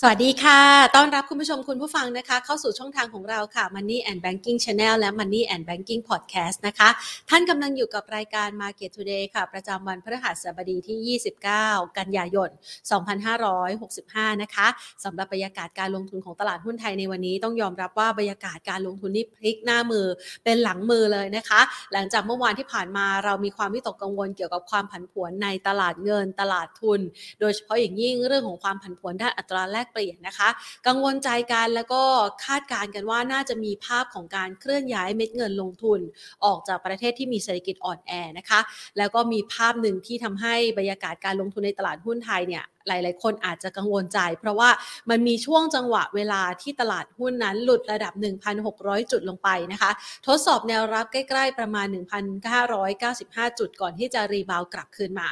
สวัสดีค่ะ ต้อนรับคุณผู้ชมคุณผู้ฟังนะคะ เข้าสู่ช่องทางของเราค่ะ Money and Banking Channel และ Money and Banking Podcast นะคะ ท่านกำลังอยู่กับรายการ Market Today ค่ะ ประจำวันพฤหัสบดีที่ 29 กันยายน 2565 นะคะสำหรับบรรยากาศการลงทุนของตลาดหุ้นไทยในวันนี้ต้องยอมรับว่าบรรยากาศการลงทุนนี่พลิกหน้ามือเป็นหลังมือเลยนะคะ หลังจากเมื่อวานที่ผ่านมาเรามีความวิตกกังวลเกี่ยวกับความผันผวนในตลาดเงินตลาดทุน โดยเฉพาะอย่างยิ่งเรื่องของความผันผวนด้านอัตราแลกกเปลี่ยนนะคะ กังวลใจกันแล้วก็คาดการณ์กันว่าน่าจะมีภาพของการเคลื่อนย้ายเม็ดเงินลงทุน ออกจากประเทศที่มีเศรษฐกิจอ่อนแอนะคะ แล้วก็มีภาพหนึ่งที่ทำให้บรรยากาศการลงทุนในตลาดหุ้นไทยเนี่ย หลาย ๆ คนอาจจะกังวลใจ เพราะว่ามันมีช่วงจังหวะเวลาที่ตลาดหุ้นนั้นหลุดระดับ 1,600 จุดลงไปนะคะ ทดสอบแนวรับใกล้ ๆ ประมาณ 1,995 จุดก่อนที่จะรีบาวกลับคืนมา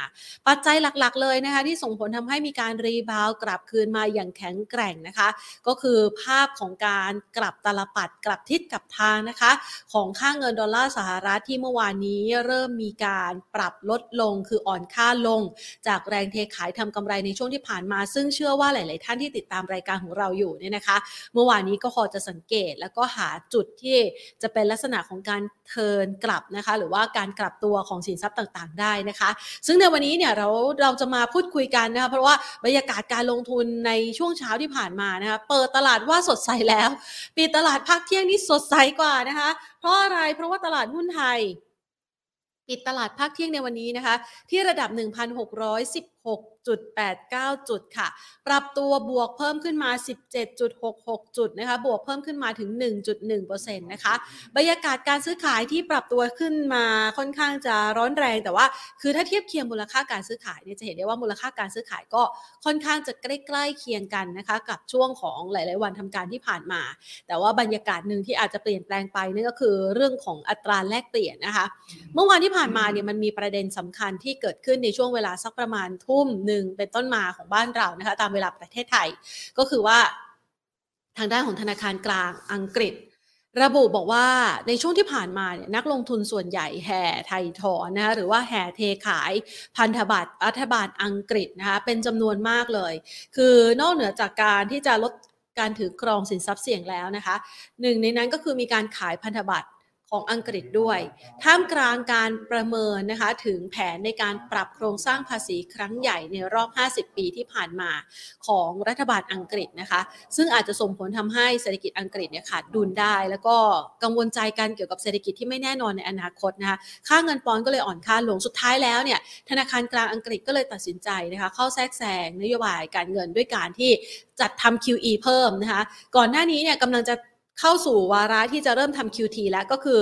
ปัจจัยหลัก ๆ เลยนะคะ ที่ส่งผลทำให้มีการรีบาวกลับคืนมาอย่างแข็งแกร่งนะคะ ก็คือภาพของการกลับตลปัดกลับทิศกลับทางนะคะ ของค่าเงินดอลลาร์สหรัฐที่เมื่อวานนี้เริ่มมีการปรับลดลงคืออ่อนค่าลง จากแรงเทขายทำกำไรในช่วงวงที่ผ่านมา ซึ่งเชื่อว่าหลาย ๆ ท่านที่ติดตามรายการของเราอยู่เนี่ยนะคะ เมื่อวานนี้ก็พอจะสังเกตแล้วก็หาจุดที่จะเป็นลักษณะของการเทินกลับนะคะ หรือว่าการกลับตัวของสินทรัพย์ต่าง ๆ ได้นะคะ ซึ่งในวันนี้เนี่ยเราเราจะมาพูดคุยกันนะคะเพราะว่าบรรยากาศการลงทุนในช่วงเช้าที่ผ่านมานะคะเปิดตลาดว่าสดใสแล้วปิดตลาดภาคเที่ยงนี่สดใสกว่านะคะ เพราะอะไรเพราะว่าตลาดหุ้นไทยปิดตลาดภาคเที่ยงในวันนี้นะคะ ที่ระดับ 1,616 10.89 จุดค่ะ ปรับตัวบวกเพิ่มขึ้นมา 17.66 จุดนะคะ บวกเพิ่มขึ้นมาถึง 1.1%นะคะ บรรยากาศการซื้อขายที่ปรับตัวขึ้นมาค่อนข้างจะร้อนแรง แต่ว่าคือถ้าเทียบเคียงมูลค่าการซื้อขายเนี่ยจะเห็นได้ว่ามูลค่าการซื้อขายก็ค่อนข้างจะใกล้ๆเคียงกันนะคะ กับช่วงของหลาย ๆ วันทำการที่ผ่านมา แต่ว่าบรรยากาศหนึ่งที่อาจจะเปลี่ยนแปลงไปนั่นก็คือเรื่องของอัตราแลกเปลี่ยนนะคะ เมื่อวานที่ผ่านมาเนี่ยมันมีประเด็นสำคัญที่เกิดขึ้นในช่วงเวลาสักประมาณทุ่มหนึ่งเป็นต้นมาของบ้านเรานะคะตามเวลาประเทศไทย ก็คือว่าทางด้านของธนาคารกลางอังกฤษ ระบุบอกว่าในช่วงที่ผ่านมาเนี่ยนักลงทุนส่วนใหญ่แห่ไทยถอนนะคะหรือว่าแห่เทขายพันธบัตรรัฐบาลอังกฤษนะคะเป็นจำนวนมากเลย คือนอกเหนือจากการที่จะลดการถือครองสินทรัพย์เสี่ยงแล้วนะคะหนึ่งในนั้นก็คือมีการขายพันธบัตร ของอังกฤษด้วย ท่ามกลางการประเมินนะคะถึงแผนในการปรับโครงสร้างภาษีครั้งใหญ่ในรอบ 50 ปีที่ผ่านมาของรัฐบาลอังกฤษนะคะ ซึ่งอาจจะส่งผลทำให้เศรษฐกิจอังกฤษเนี่ยขาดดุลได้ แล้วก็กังวลใจกันเกี่ยวกับเศรษฐกิจที่ไม่แน่นอนในอนาคตนะคะค่าเงินปอนด์ก็เลยอ่อนค่าลงสุดท้ายแล้วเนี่ยธนาคารกลางอังกฤษก็เลยตัดสินใจนะคะเข้าแทรกแซงนโยบายการเงินด้วยการที่จัดทำ QE เพิ่มนะคะก่อนหน้านี้เนี่ยกำลังจะ เข้าสู่วาระที่จะเริ่มทำ QT แล้วก็คือ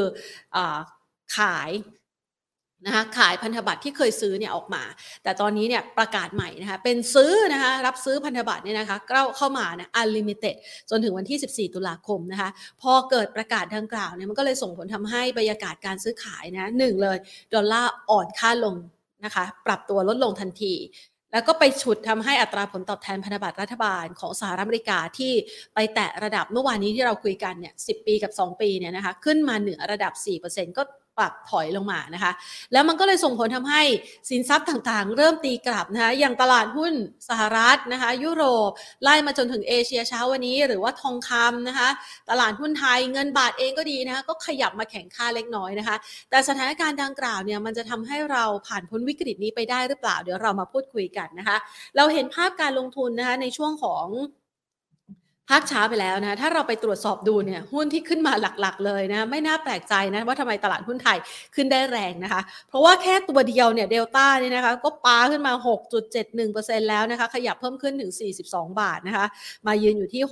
อขายนะคะขายพันธบัตรที่เคยซื้อเนี่ยออกมา แต่ตอนนี้เนี่ยประกาศใหม่นะคะเป็นซื้อนะคะรับซื้อพันธบัตรเนี่ยนะคะเข้าเข้ามาเนี่ย unlimited จนถึงวันที่ 14 ตุลาคมนะคะพอเกิดประกาศดังกล่าวเนี่ยมันก็เลยส่งผลทำให้บรรยากาศการซื้อขายนะหนึ่งเลย ดอลลาร์อ่อนค่าลงนะคะปรับตัวลดลงทันที แล้วก็ไปฉุดทำให้อัตราผลตอบแทนพันธบัตรรัฐบาลของสหรัฐอเมริกาที่ไปแตะระดับเมื่อวานนี้ที่เราคุยกันเนี่ยสิปีกับ 2 ปีเนี่ยนะคะขึ้นมาเหนือระดับ 4%ก็ ปรับถอยลงมานะคะ แล้วมันก็เลยส่งผลทำให้สินทรัพย์ต่างๆ เริ่มตีกลับนะคะอย่างตลาดหุ้นสหรัฐนะคะ ยุโรปไล่มาจนถึงเอเชียเช้าวันนี้ หรือว่าทองคำนะคะ ตลาดหุ้นไทยเงินบาทเองก็ดีนะคะก็ขยับมาแข่งค่าเล็กน้อยนะคะ แต่สถานการณ์ดังกล่าวเนี่ยมันจะทำให้เราผ่านพ้นวิกฤตนี้ไปได้หรือเปล่า เดี๋ยวเรามาพูดคุยกันนะคะ เราเห็นภาพการลงทุนนะคะในช่วงของ ภาคช้าไปแล้วนะถ้าเราไปตรวจสอบดูเนี่ยหุ้นที่ขึ้นมาหลักๆ เลยนะไม่น่าแปลกใจนะว่าทำไมตลาดหุ้นไทยขึ้นได้แรงนะคะ เพราะว่าแค่ตัวเดียวเนี่ยเดลต้านี่นะคะก็ปาขึ้นมา 6.71%แล้วนะคะขยับเพิ่มขึ้นถึง 42 บาทนะคะมายืนอยู่ที่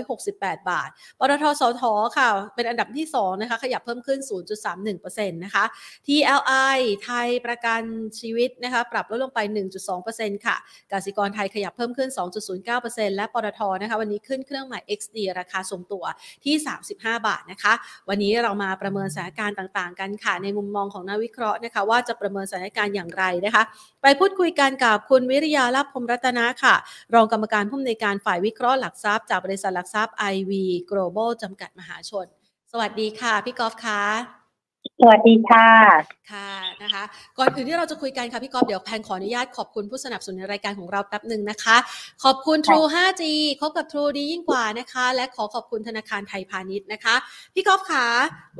668 บาทปตทสทค่ะ เป็นอันดับที่2นะคะขยับเพิ่มขึ้น 0.31%นะคะ TLI ไทยประกันชีวิตนะคะปรับลดลงไป 1.2%ค่ะกสิกรไทยขยับเพิ่มขึ้น 2.09%และปตทนะคะวันนี้ขึ้นเครื่องหมาย XD ราคาทรงตัวที่ 35 บาทนะคะ วันนี้เรามาประเมินสถานการณ์ต่างๆ กันค่ะ ในมุมมองของนักวิเคราะห์นะคะ ว่าจะประเมินสถานการณ์อย่างไรนะคะ ไปพูดคุยกันกับคุณวิริยาลับพมรัตนะค่ะ รองกรรมการผู้อำนวยการฝ่ายวิเคราะห์หลักทรัพย์จากบริษัทหลักทรัพย์ IV Global จำกัดมหาชน สวัสดีค่ะ พี่กอล์ฟค่ะ สวัสดีค่ะ ค่ะนะคะ ก่อนอื่นที่เราจะคุยกันค่ะพี่กอฟเดี๋ยวแพนขออนุญาตขอบคุณผู้สนับสนุนในรายการของเราแป๊บหนึ่งนะคะ ขอบคุณ True 5G คบกับ True ดียิ่งกว่านะคะ และขอขอบคุณธนาคารไทยพาณิชย์นะคะ พี่กอฟขา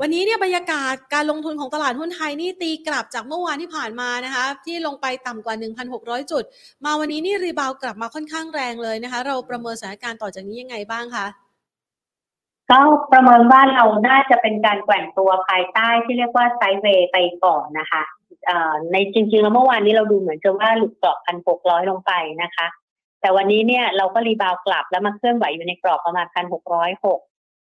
วันนี้เนี่ยบรรยากาศการลงทุนของตลาดหุ้นไทยนี่ตีกลับจากเมื่อวานที่ผ่านมานะคะ ที่ลงไปต่ำกว่า 1,600 จุด มาวันนี้นี่รีบาวกลับมาค่อนข้างแรงเลยนะคะ เราประเมินสถานการณ์ต่อจากนี้ยังไงบ้างคะ ก็ประเมินว่าเราน่าจะเป็นการแกว่งตัวภายใต้ที่เรียกว่าไซเวย์ไปก่อนนะคะในจริงๆแล้วเมื่อวานนี้เราดูเหมือนจะว่าหลุดกรอบพันหกร้อยลงไปนะคะ แต่วันนี้เนี่ยเราก็รีบาวกลับแล้วมาเคลื่อนไหวอยู่ในกรอบประมาณพันหกร้อยหก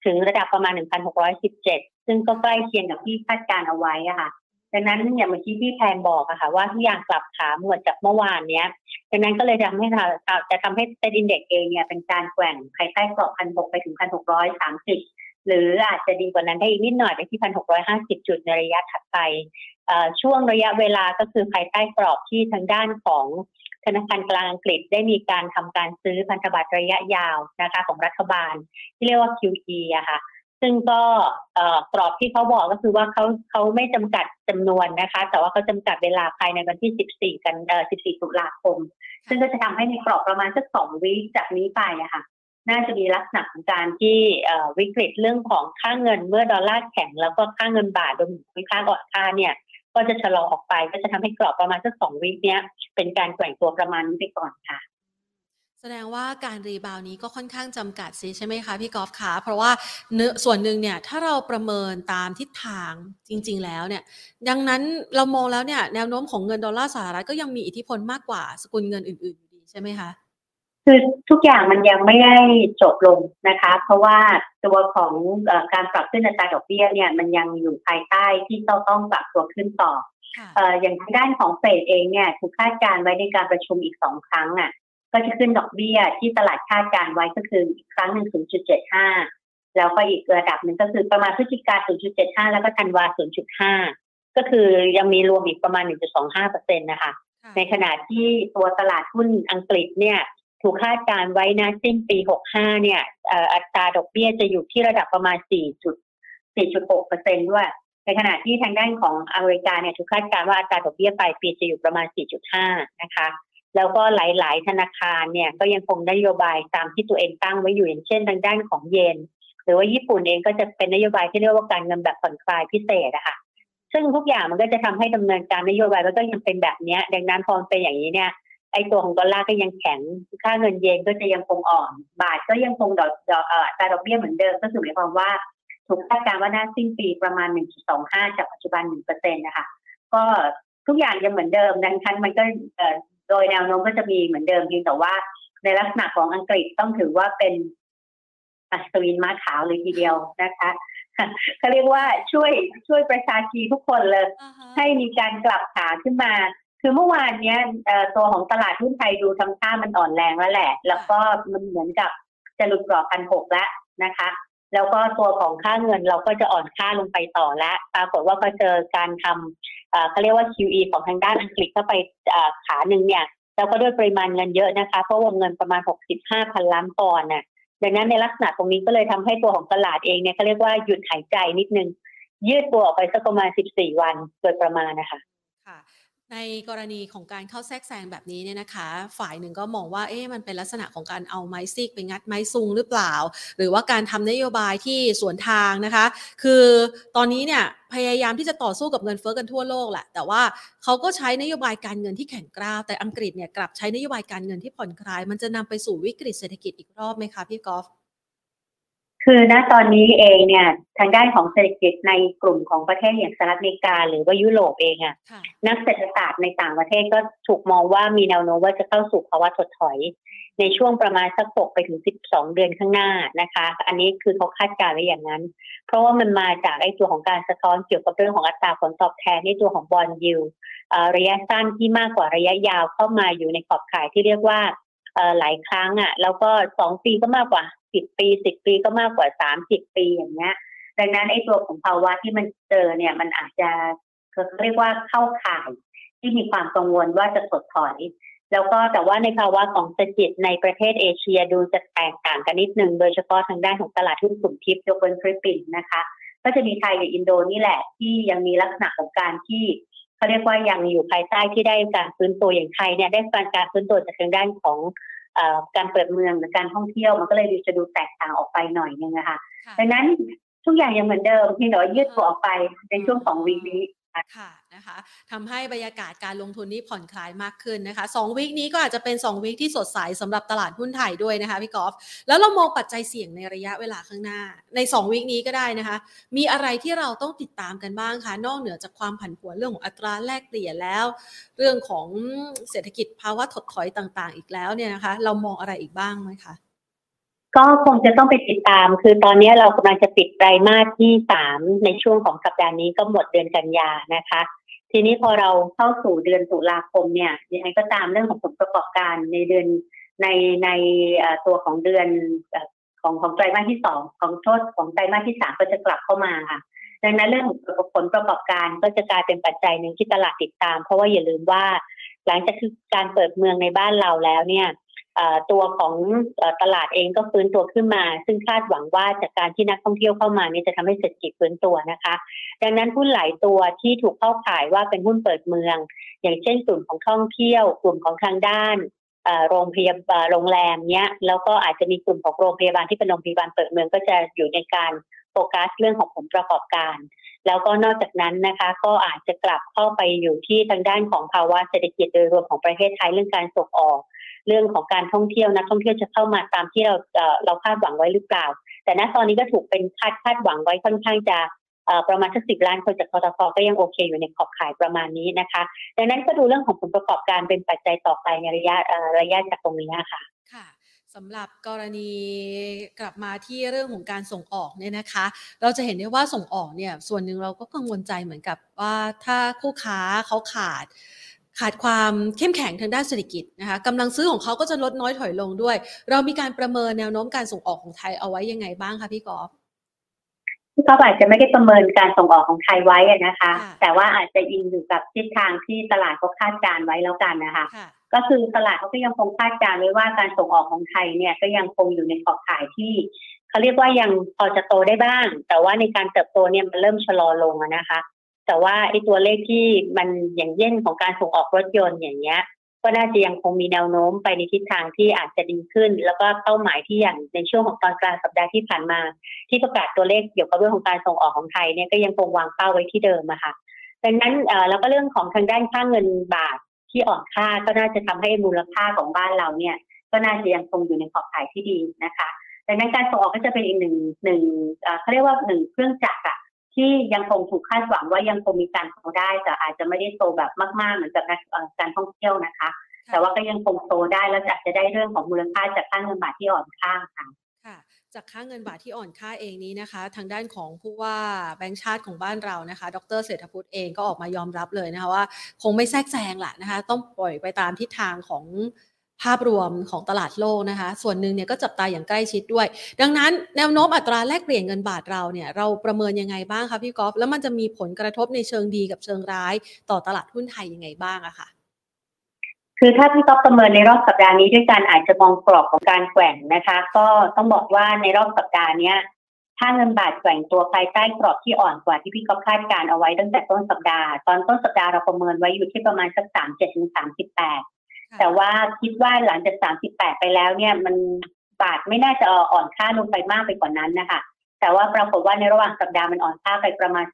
ถึงระดับประมาณหนึ่งพันหกร้อยสิบเจ็ดซึ่งก็ใกล้เคียงกับที่คาดการเอาไว้ะค่ะ ดังนั้นอย่างเมื่อกี้ที่แพนบอกอะค่ะ ว่าทุกอย่างกลับขาหมดจากเมื่อวานเนี้ยดังนั้นก็เลยทำให้เราจะทำให้เซ็นดินเด็กเองเนี่ยเป็นการแกว่งภายใต้กรอบพันหกไปถึงพันหกร้อยสามสิบหรืออาจจะดีกว่านั้นได้อีกนิดหน่อยไปที่พันหกร้อยห้าสิบจุดในระยะถัดไปช่วงระยะเวลาก็คือภายใต้กรอบที่ทางด้านของธนาคารกลางอังกฤษได้มีการทำการซื้อพันธบัตรระยะยาวนะคะของรัฐบาล ที่เรียกว่า QE อะค่ะ ซึ่งก็กรอบที่เขาบอกก็คือว่าเขาเขาไม่จำกัดจำนวนนะคะ แต่ว่าเขาจำกัดเวลาภายในวันที่ 14 กันเอ่อ14 ตุลาคม ซึ่งก็จะทำให้ในกรอบประมาณสักสองวิจากนี้ไปอะค่ะ น่าจะมีลักษณะของการที่วิกฤตเรื่องของค่าเงินเมื่อดอลลาร์แข็งแล้วก็ค่าเงินบาทรวมถึงค่าอ่อนค่าเนี่ย ก็จะชะลอออกไปก็จะทำให้กรอบประมาณสักสองวิเนี้ยเป็นการแกว่งตัวประมาณนี้ไปก่อนค่ะ แสดงว่าการรีบาวนี้ก็ค่อนข้างจำกัดสิใช่ไหมคะพี่กอล์ฟคะเพราะว่าเนื้อส่วนหนึ่งเนี่ยถ้าเราประเมินตามทิศทางจริง ๆ แล้วเนี่ยดังนั้นเรามองแล้วเนี่ยแนวโน้มของเงินดอลลาร์สหรัฐก็ยังมีอิทธิพลมากกว่าสกุลเงินอื่นๆอยู่ดีใช่ไหมคะคือทุกอย่างมันยังไม่ได้จบลงนะคะ เพราะว่าตัวของอการปรับขึ้นอัตราดอกเบี้ยเนี่ยมันยังอยู่ภายใต้ที่ต้องต้องปรับตัวขึ้นต่ออย่างทางด้านของเฟดเองเนี่ยถูกคาดการไว้ในการประชุมอีกสองครั้งอะ ก็จะขึ้นดอกเบี้ยที่ตลาดคาดการไว้ก็คืออีกครั้งหนึ่ง0.75 แล้วก็อีกระดับหนึ่งก็คือประมาณพฤศจิกา 0.75 แล้วก็ธันวา 0.5 ก็คือยังมีรวมอีกประมาณ 1.25เปอร์เซ็นต์นะคะ ในขณะที่ตัวตลาดหุ้นอังกฤษเนี่ยถูกคาดการไว้นะสิ้นปี 65 เนี่ยอัตราดอกเบี้ยจะอยู่ที่ระดับประมาณ 4.4.6เปอร์เซ็นด้วย ในขณะที่ทางด้านของอเมริกาเนี่ยถูกคาดการว่าอัตราดอกเบี้ยปลายปีจะอยู่ประมาณ 4.5 นะคะ แล้วก็หลาย ๆ ธนาคารเนี่ยก็ยังคงนโยบายตามที่ตัวเองตั้งไว้อยู่อย่างเช่นทางด้านของเยนหรือว่าญี่ปุ่นเองก็จะเป็นนโยบายที่เรียกว่าการเงินแบบผ่อนคลายพิเศษอะค่ะ ซึ่งทุกอย่างมันก็จะทำให้ดำเนินการนโยบายมันก็ยังเป็นแบบนี้ดังนั้นพอเป็นอย่างนี้เนี่ยไอตัวของดอลลาร์ก็ยังแข็ง ค่าเงินเยนก็จะยังคงอ่อน บาทก็ยังคงดอกดอกเอ่อตาดอกเบี้ยเหมือนเดิม ก็คือหมายความว่าถูกคาดการณ์ว่าน่าสิ้นปีประมาณ 1.25 จากปัจจุบัน1%นะคะ ก็ทุกอย่างยังเหมือนเดิมดังนั้นมันก็ โดยแนวโน้มก็จะมีเหมือนเดิมเพียงแต่ว่า ในลักษณะของอังกฤษต้องถือว่าเป็นอัศวินม้าขาวเลยทีเดียวนะคะเขาเรียกว่าช่วยช่วยประชาชีทุกคนเลยให้มีการกลับขาขึ้นมา คือเมื่อวานเนี้ยตัวของตลาดหุ้นไทยดูทำท่ามันอ่อนแรงแล้วแหละ แล้วก็มันเหมือนกับจะหลุดกรอบพันหกแล้วนะคะ แล้วก็ตัวของค่าเงินเราก็จะอ่อนค่าลงไปต่อแล้วปรากฏว่าก็เจอการทำเขาเรียกว่า QE ของทางด้านอังกฤษเข้าไปขาหนึ่งเนี่ยแล้วก็ด้วยปริมาณเงินเยอะนะคะ เพราะวงเงินประมาณ 65 พันล้านปอนด์น่ะดังนั้นในลักษณะตรงนี้ก็เลยทำให้ตัวของตลาดเองเนี่ยเขาเรียกว่าหยุดหายใจนิดนึง ยืดตัวออกไปสักประมาณ 14 วันโดยประมาณนะคะค่ะ ในกรณีของการเข้าแทรกแซงแบบนี้เนี่ยนะคะ ฝ่ายหนึ่งก็มองว่าเอ๊ะมันเป็นลักษณะของการเอาไม้ซิกไปงัดไม้ซุงหรือเปล่า หรือว่าการทำนโยบายที่สวนทางนะคะ คือตอนนี้เนี่ยพยายามที่จะต่อสู้กับเงินเฟ้อกันทั่วโลกแหละแต่ว่าเขาก็ใช้นโยบายการเงินที่แข็งกร้าวแต่อังกฤษเนี่ยกลับใช้นโยบายการเงินที่ผ่อนคลาย มันจะนำไปสู่วิกฤตเศรษฐกิจอีกรอบไหมคะพี่กอล์ฟ คือณตอนนี้เองเนี่ยทางด้านของเศรษฐกิจในกลุ่มของประเทศอย่างสหรัฐอเมริกา หรือว่ายุโรปเองอะ่ะนักเศรษฐศาสตร์ในต่างประเทศก็ถูกมองว่ามีแนวโน้มว่าจะเข้าสู่ภาวะถดถอย ในช่วงประมาณสักหกไปถึงสิบสองเดือนข้างหน้านะคะ อันนี้คือเขาคาดการณ์ไว้อย่างนั้น เพราะว่ามันมาจากไอ้ตัวของการสะท้อนเกี่ยวกับเรื่องของอัตราผลตอบแทนในตัวของบอลยูระยะสั้นที่มากกว่าระยะยาวเข้ามาอยู่ในขอบข่ายที่เรียกว่า หลายครั้งอะ แล้วก็สองปีก็มากกว่าสิบปีสิบปีก็มากกว่าสามสิบปีอย่างเงี้ย ดังนั้นไอ้ตัวของภาวะที่มันเจอเนี่ยมันอาจจะเขาเรียกว่าเข้าข่ายที่มีความกังวลว่าจะถดถอยแล้วก็แต่ว่าในภาวะของเศรษฐกิจในประเทศเอเชียดูจะแตกต่างกันนิดนึง โดยเฉพาะทางด้านของตลาดหุ้นกลุ่มทิพย์ยกเว้นฟิลิปปินส์นะคะ ก็จะมีไทยกับอินโดนี่แหละที่ยังมีลักษณะของการที่ เขาเรียกว่ายังอยู่ภายใต้ที่ได้การฟื้นตัวอย่างไทยเนี่ยได้การการฟื้นตัวจากทางด้านของการเปิดเมืองหรือการท่องเที่ยวมันก็เลยดูจะดูแตกต่างออกไปหน่อยนึงนะคะดังนั้นทุกอย่างยังเหมือนเดิมเพียงแต่ว่ายืดตัวออกไปในช่วงสอง week นี้ ค่ะนะคะทำให้บรรยากาศการลงทุนนี้ผ่อนคลายมากขึ้นนะคะสองวีคนี้ก็อาจจะเป็น 2วีคที่สดใสสำหรับตลาดหุ้นไทยด้วยนะคะพี่กอล์ฟแล้วเรามองปัจจัยเสี่ยงในระยะเวลาข้างหน้า ใน 2วีคนี้ก็ได้นะคะ มีอะไรที่เราต้องติดตามกันบ้างคะ นอกเหนือจากความผันผวนเรื่องของอัตราแลกเปลี่ยนแล้ว เรื่องของเศรษฐกิจภาวะถดถอยต่างๆ อีกแล้วเนี่ยนะคะ เรามองอะไรอีกบ้างไหมคะ ก็คงจะต้องไปติดตาม คือตอนนี้เรากำลังจะปิดไตรมาสที่สามในช่วงของสัปดาห์นี้ก็หมดเดือนกันยานะคะ ทีนี้พอเราเข้าสู่เดือนตุลาคมเนี่ยยังไงก็ตามเรื่องของผลประกอบการในเดือนในในตัวของเดือนของของไตรมาสที่สองของโทษของไตรมาสที่สามก็จะกลับเข้ามาค่ะ ดังนั้นเรื่องผลประกอบการก็จะกลายเป็นปัจจัยหนึ่งที่ตลาดติดตาม เพราะว่าอย่าลืมว่า หลังจากการเปิดเมืองในบ้านเราแล้วเนี่ย ตัวของตลาดเองก็ฟื้นตัวขึ้นมา ซึ่งคาดหวังว่าจากการที่นักท่องเที่ยวเข้ามานี่จะทำให้เศรษฐกิจฟื้นตัวนะคะ ดังนั้นหุ้นหลายตัวที่ถูกเข้าขายว่าเป็นหุ้นเปิดเมือง อย่างเช่นกลุ่มของท่องเที่ยว กลุ่มของทางด้านโรงพยาบาลโรงแรมเนี้ยแล้วก็อาจจะมีกลุ่มของโรงพยาบาลที่เป็นโรงพยาบาลเปิดเมืองก็จะอยู่ในการโฟกัสเรื่องของผลประกอบการ แล้วก็นอกจากนั้นนะคะก็อาจจะกลับเข้าไปอยู่ที่ทางด้านของภาวะเศรษฐกิจโดยรวมของประเทศไทยเรื่องการส่งออก เรื่องของการท่องเที่ยวนักท่องเที่ยวจะเข้ามาตามที่เราเราคาดหวังไว้หรือเปล่า แต่ณตอนนี้ก็ถูกเป็นคาดคาดหวังไว้ค่อนข้างจะประมาณสักสิบล้านคนจากททก็ยังโอเคอยู่ในขอบขายประมาณนี้นะคะ ดังนั้นก็ดูเรื่องของผลประกอบการเป็นปัจจัยต่อไปในระยะระยะจากตรงนี้ค่ะ ค่ะสำหรับกรณีกลับมาที่เรื่องของการส่งออกเนี่ยนะคะ เราจะเห็นได้ว่าส่งออกเนี่ยส่วนหนึ่งเราก็กังวลใจเหมือนกับว่าถ้าคู่ค้าเขาขาด ขาดความเข้มแข็งทางด้านเศรษฐกิจนะคะกำลังซื้อของเขาก็จะลดน้อยถอยลงด้วย เรามีการประเมินแนวโน้มการส่งออกของไทยเอาไว้ยังไงบ้างคะพี่กอล์ฟพี่กอล์ฟอาจจะไม่ได้ประเมินการส่งออกของไทยไว้นะคะ แต่ว่าอาจจะอิงอยู่กับทิศทางที่ตลาดเขาคาดการไว้แล้วกันนะคะ ก็คือตลาดเขาก็ยังคงคาดการไว้ว่าการส่งออกของไทยเนี่ยก็ยังคงอยู่ในขอบข่ายที่เขาเรียกว่ายังพอจะโตได้บ้าง แต่ว่าในการเติบโตเนี่ยมันเริ่มชะลอลงนะคะ แต่ว่าไอ้ตัวเลขที่มันอย่างเย่นของการส่งออกรถยนต์อย่างเงี้ย ก็น่าจะยังคงมีแนวโน้มไปในทิศทางที่อาจจะดีขึ้น แล้วก็เป้าหมายที่อย่างในช่วงของตอนกลางสัปดาห์ที่ผ่านมา ที่ประกาศตัวเลขเกี่ยวกับเรื่องของการส่งออกของไทยเนี่ยก็ยังคงวางเป้าไว้ที่เดิมอะค่ะดังนั้นแล้วก็เรื่องของทางด้านค่าเงินบาทที่อ่อนค่าก็น่าจะทำให้มูลค่าของบ้านเราเนี่ยก็น่าจะยังคงอยู่ในขอบข่ายที่ดีนะคะดังนั้นการส่งออกก็จะเป็นอีกหนึ่งหนึ่งเขาเรียกว่าหนึ่งเครื่องจักรอะ ที่ยังคงถูกคาดหวังว่ายังคงมีการโตได้ แต่อาจจะไม่ได้โตแบบมากๆ เหมือนกับการท่องเที่ยวนะคะ แต่ว่าก็ยังคงโตได้แล้วจะจะได้เรื่องของมูลค่าจากค่าเงินบาทที่อ่อนค่าค่ะค่ะจากค่าเงินบาทที่อ่อนค่าเองนี้นะคะ ทางด้านของผู้ว่าแบงก์ชาติของบ้านเรานะคะ ดรเศรษฐพุทธเองก็ออกมายอมรับเลยนะคะว่า คงไม่แทรกแซงแหละนะคะ ต้องปล่อยไปตามทิศทางของ ภาพรวมของตลาดโลกนะคะ ส่วนหนึ่งเนี่ยก็จับตาอย่างใกล้ชิดด้วย ดังนั้นแนวโน้มอัตราแลกเปลี่ยนเงินบาทเราเนี่ยเราประเมินยังไงบ้างคะพี่กอล์ฟแล้วมันจะมีผลกระทบในเชิงดีกับเชิงร้ายต่อตลาดหุ้นไทยยังไงบ้างอะคะคือถ้าพี่ก๊อฟประเมินในรอบสัปดาห์นี้ด้วยการอาจจะมองกรอบของการแกว่งนะคะ ก็ต้องบอกว่าในรอบสัปดาห์เนี้ยถ้าเงินบาทแกว่งตัวภายใต้กรอบที่อ่อนกว่าที่พี่ก๊อฟคาดการเอาไว้ตั้งแต่ต้นสัปดาห์ ตอนต้นสัปดาห์เราประเมินไว้อยู่ที่ประมาณสักสามเจ็ดถึงสามสิบแปด แต่ว่าคิดว่าหลังจาก 38 ไปแล้วเนี่ยมันบาทไม่น่าจะอ่อนค่าลงไปมากไปกว่านั้นนะคะ แต่ว่าปรากฏว่าในระหว่างสัปดาห์มันอ่อนค่าไปประมาณ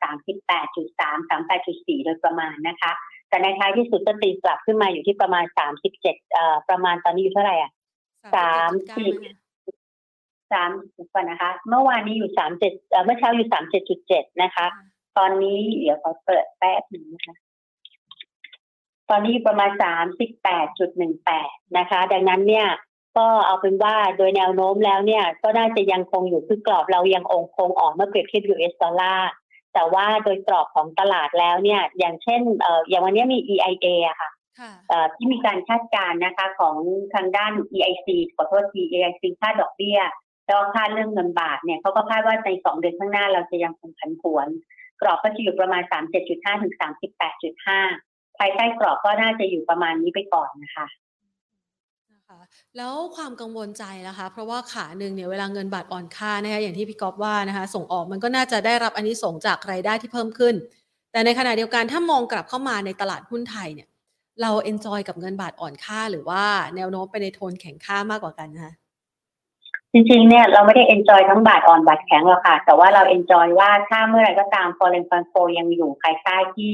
38.3 38.4 โดยประมาณนะคะ แต่ในท้ายที่สุดก็ตีกลับขึ้นมาอยู่ที่ประมาณ 37เอ่อประมาณตอนนี้อยู่เท่าไหร่อะ30 30ก่อนนะคะ เมื่อวานนี้อยู่37เอ่อเมื่อเช้าอยู่37.7นะคะ ตอนนี้เดี๋ยวขอเปิดแป๊บหนึ่งนะคะ ตอนนี้ประมาณ 38.18 นะคะ ดังนั้นเนี่ยก็เอาเป็นว่าโดยแนวโน้มแล้วเนี่ยก็น่าจะยังคงอยู่คือกรอบเรายังองคงออกเมื่อเปรียบเทียบ US ดอลลาร์แต่ว่าโดยกรอบของตลาดแล้วเนี่ยอย่างเช่นเอ่ออย่างวันนี้มี EIA อะค่ะที่มีการคาดการณ์นะคะของทางด้าน EIC ขอโทษที EIC ค่าดอกเบี้ยแล้วค่าเรื่องเงินบาทเนี่ยเขาก็คาดว่าในสองเดือนข้างหน้าเราจะยังคงผันผวน กรอบก็จะอยู่ประมาณ 37.5 ถึง 38.5 ภายใต้กรอบก็น่าจะอยู่ประมาณนี้ไปก่อนนะคะแล้วความกังวลใจล่ะคะ เพราะว่าขาหนึ่งเนี่ยเวลาเงินบาทอ่อนค่านะคะอย่างที่พี่ก๊อฟว่านะคะ ส่งออกมันก็น่าจะได้รับอันนี้ส่งจากรายได้ที่เพิ่มขึ้น แต่ในขณะเดียวกันถ้ามองกลับเข้ามาในตลาดหุ้นไทยเนี่ยเรา enjoy กับเงินบาทอ่อนค่าหรือว่าแนวโน้มไปในโทนแข็งค่ามากกว่ากันนะคะจริงๆเนี่ยเราไม่ได้ enjoy ทั้งบาทอ่อนบาทแข็งหรอกค่ะ แต่ว่าเรา enjoy ว่าถ้าเมื่อไหร่ก็ตาม foreign fund flow ยังอยู่ภายใต้ที่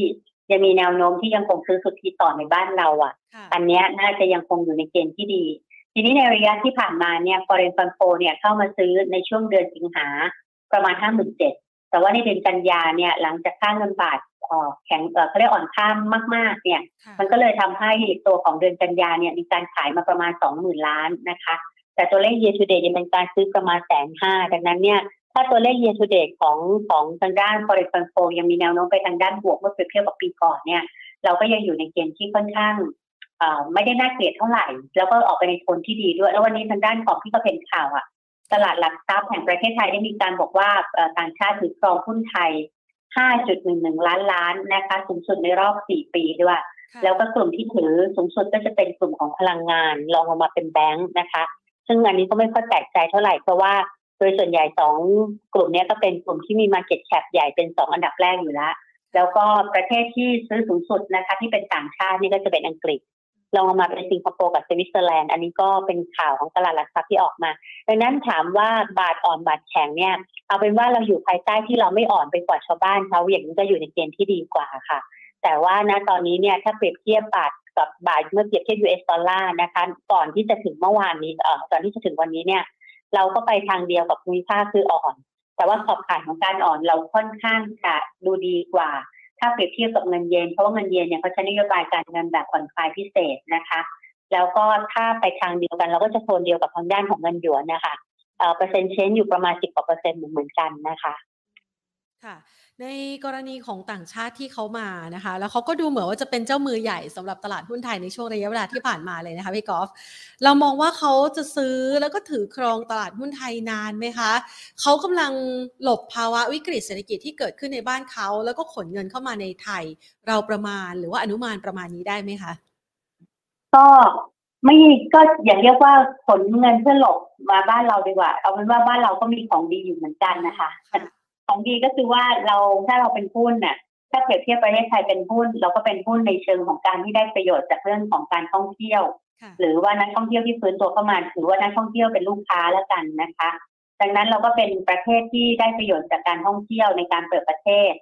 จะมีแนวโน้มที่ยังคงซื้อสุทธิต่อในบ้านเราอะ อันนี้น่าจะยังคงอยู่ในเกณฑ์ที่ดี ทีนี้ในระยะที่ผ่านมาเนี่ย foreign fund flow เนี่ยเข้ามาซื้อในช่วงเดือนสิงหาประมาณห้าหมื่นเจ็ดแต่ว่าในเดือนกันยาเนี่ยหลังจากค่าเงินบาทแข็งเขาเรียกอ่อนค่ามาก ๆ เนี่ย มันก็เลยทำให้ตัวของเดือนกันยาเนี่ยมีการขายมาประมาณสองหมื่นล้านนะคะ แต่ตัวเลข year to date ยังเป็นการซื้อประมาณแสนห้าดังนั้นเนี่ย ถ้าตัวเลข year to date ของของทางด้าน forex fund flow ยังมีแนวโน้มไปทางด้านบวกเมื่อเปรียบเทียบกับปีก่อนเนี่ย เราก็ยังอยู่ในเกณฑ์ที่ค่อนข้างไม่ได้น่าเกลียดเท่าไหร่ แล้วก็ออกไปในโทนที่ดีด้วย แล้ววันนี้ทางด้านของที่ก็เป็นข่าวอะตลาดหลักทรัพย์แห่งประเทศไทยได้มีการบอกว่าต่างชาติถือครองหุ้นไทย 5.11 ล้านล้านนะคะสูงสุดในรอบ 4 ปีด้วย แล้วก็กลุ่มที่ถือสูงสุดก็จะเป็นกลุ่มของพลังงานรองลงมาเป็นแบงค์นะคะ ซึ่งอันนี้ก็ไม่ค่อยแปลกใจเท่าไหร่เพราะว่าโดยส่วนใหญ่สองกลุ่มนี้ก็เป็นกลุ่มที่มี Market Cap ใหญ่เป็นสองอันดับแรกอยู่แล้ว แล้วก็ประเทศที่ซื้อสูงสุดนะคะที่เป็นต่างชาตินี่ก็จะเป็นอังกฤษลองมาเป็นสิงคโปร์กับสวิตเซอร์แลนด์อันนี้ก็เป็นข่าวของตลาดหลักทรัพย์ที่ออกมา ดังนั้นถามว่าบาทอ่อนบาทแข็งเนี่ย เอาเป็นว่าเราอยู่ภายใต้ที่เราไม่อ่อนไปกว่าชาวบ้านเขาอย่างนี้ก็อยู่ในเกณฑ์ที่ดีกว่าค่ะ แต่ว่านะตอนนี้เนี่ยถ้าเปรียบเทียบบาทกับบาทเมื่อเทียบเทียบ US ดอลลาร์นะคะก่อนที่จะถึงเมื่อวานนี้เอ่อก่อนที่จะถึงวันนี้เนี่ย เราก็ไปทางเดียวกับภูมิภาคคืออ่อน แต่ว่าขอบข่ายของการอ่อนเราค่อนข้างจะดูดีกว่า ถ้าเปรียบเทียบกับเงินเยนเพราะว่าเงินเยนเนี่ยเขาใช้นโยบายการเงินแบบผ่อนคลายพิเศษนะคะ แล้วก็ถ้าไปทางเดียวกัน เราก็จะโซนเดียวกับทางด้านของเงินหยวนนะคะเอ่อเปอร์เซ็นต์เชนอยู่ประมาณสิบกว่าเปอร์เซ็นต์เหมือนกันนะคะ ค่ะ ในกรณีของต่างชาติที่เขามานะคะ แล้วเขาก็ดูเหมือนว่าจะเป็นเจ้ามือใหญ่สำหรับตลาดหุ้นไทยในช่วงระยะเวลาที่ผ่านมาเลยนะคะพี่กอล์ฟเรามองว่าเขาจะซื้อแล้วก็ถือครองตลาดหุ้นไทยนานไหมคะเขากำลังหลบภาวะวิกฤตเศรษฐกิจที่เกิดขึ้นในบ้านเขา แล้วก็ขนเงินเข้ามาในไทย เราประมาณหรือว่าอนุมานประมาณนี้ได้ไหมคะก็ไม่ก็อย่าเรียกว่าขนเงินเพื่อหลบมาบ้านเราดีกว่า เอาเป็นว่าบ้านเราก็มีของดีอยู่เหมือนกันนะคะ ของดีก็คือว่าเราถ้าเราเป็นหุ้นน่ะถ้าเปรียบเทียบประเทศไทยเป็นหุ้น เราก็เป็นหุ้นในเชิงของการที่ได้ประโยชน์จากเรื่องของการท่องเที่ยว หรือว่านักท่องเที่ยวที่ฟื้นตัวเข้ามาถือว่านักท่องเที่ยวเป็นลูกค้าแล้วกันนะคะ ดังนั้นเราก็เป็นประเทศที่ได้ประโยชน์จากการท่องเที่ยวในการเปิดประเทศ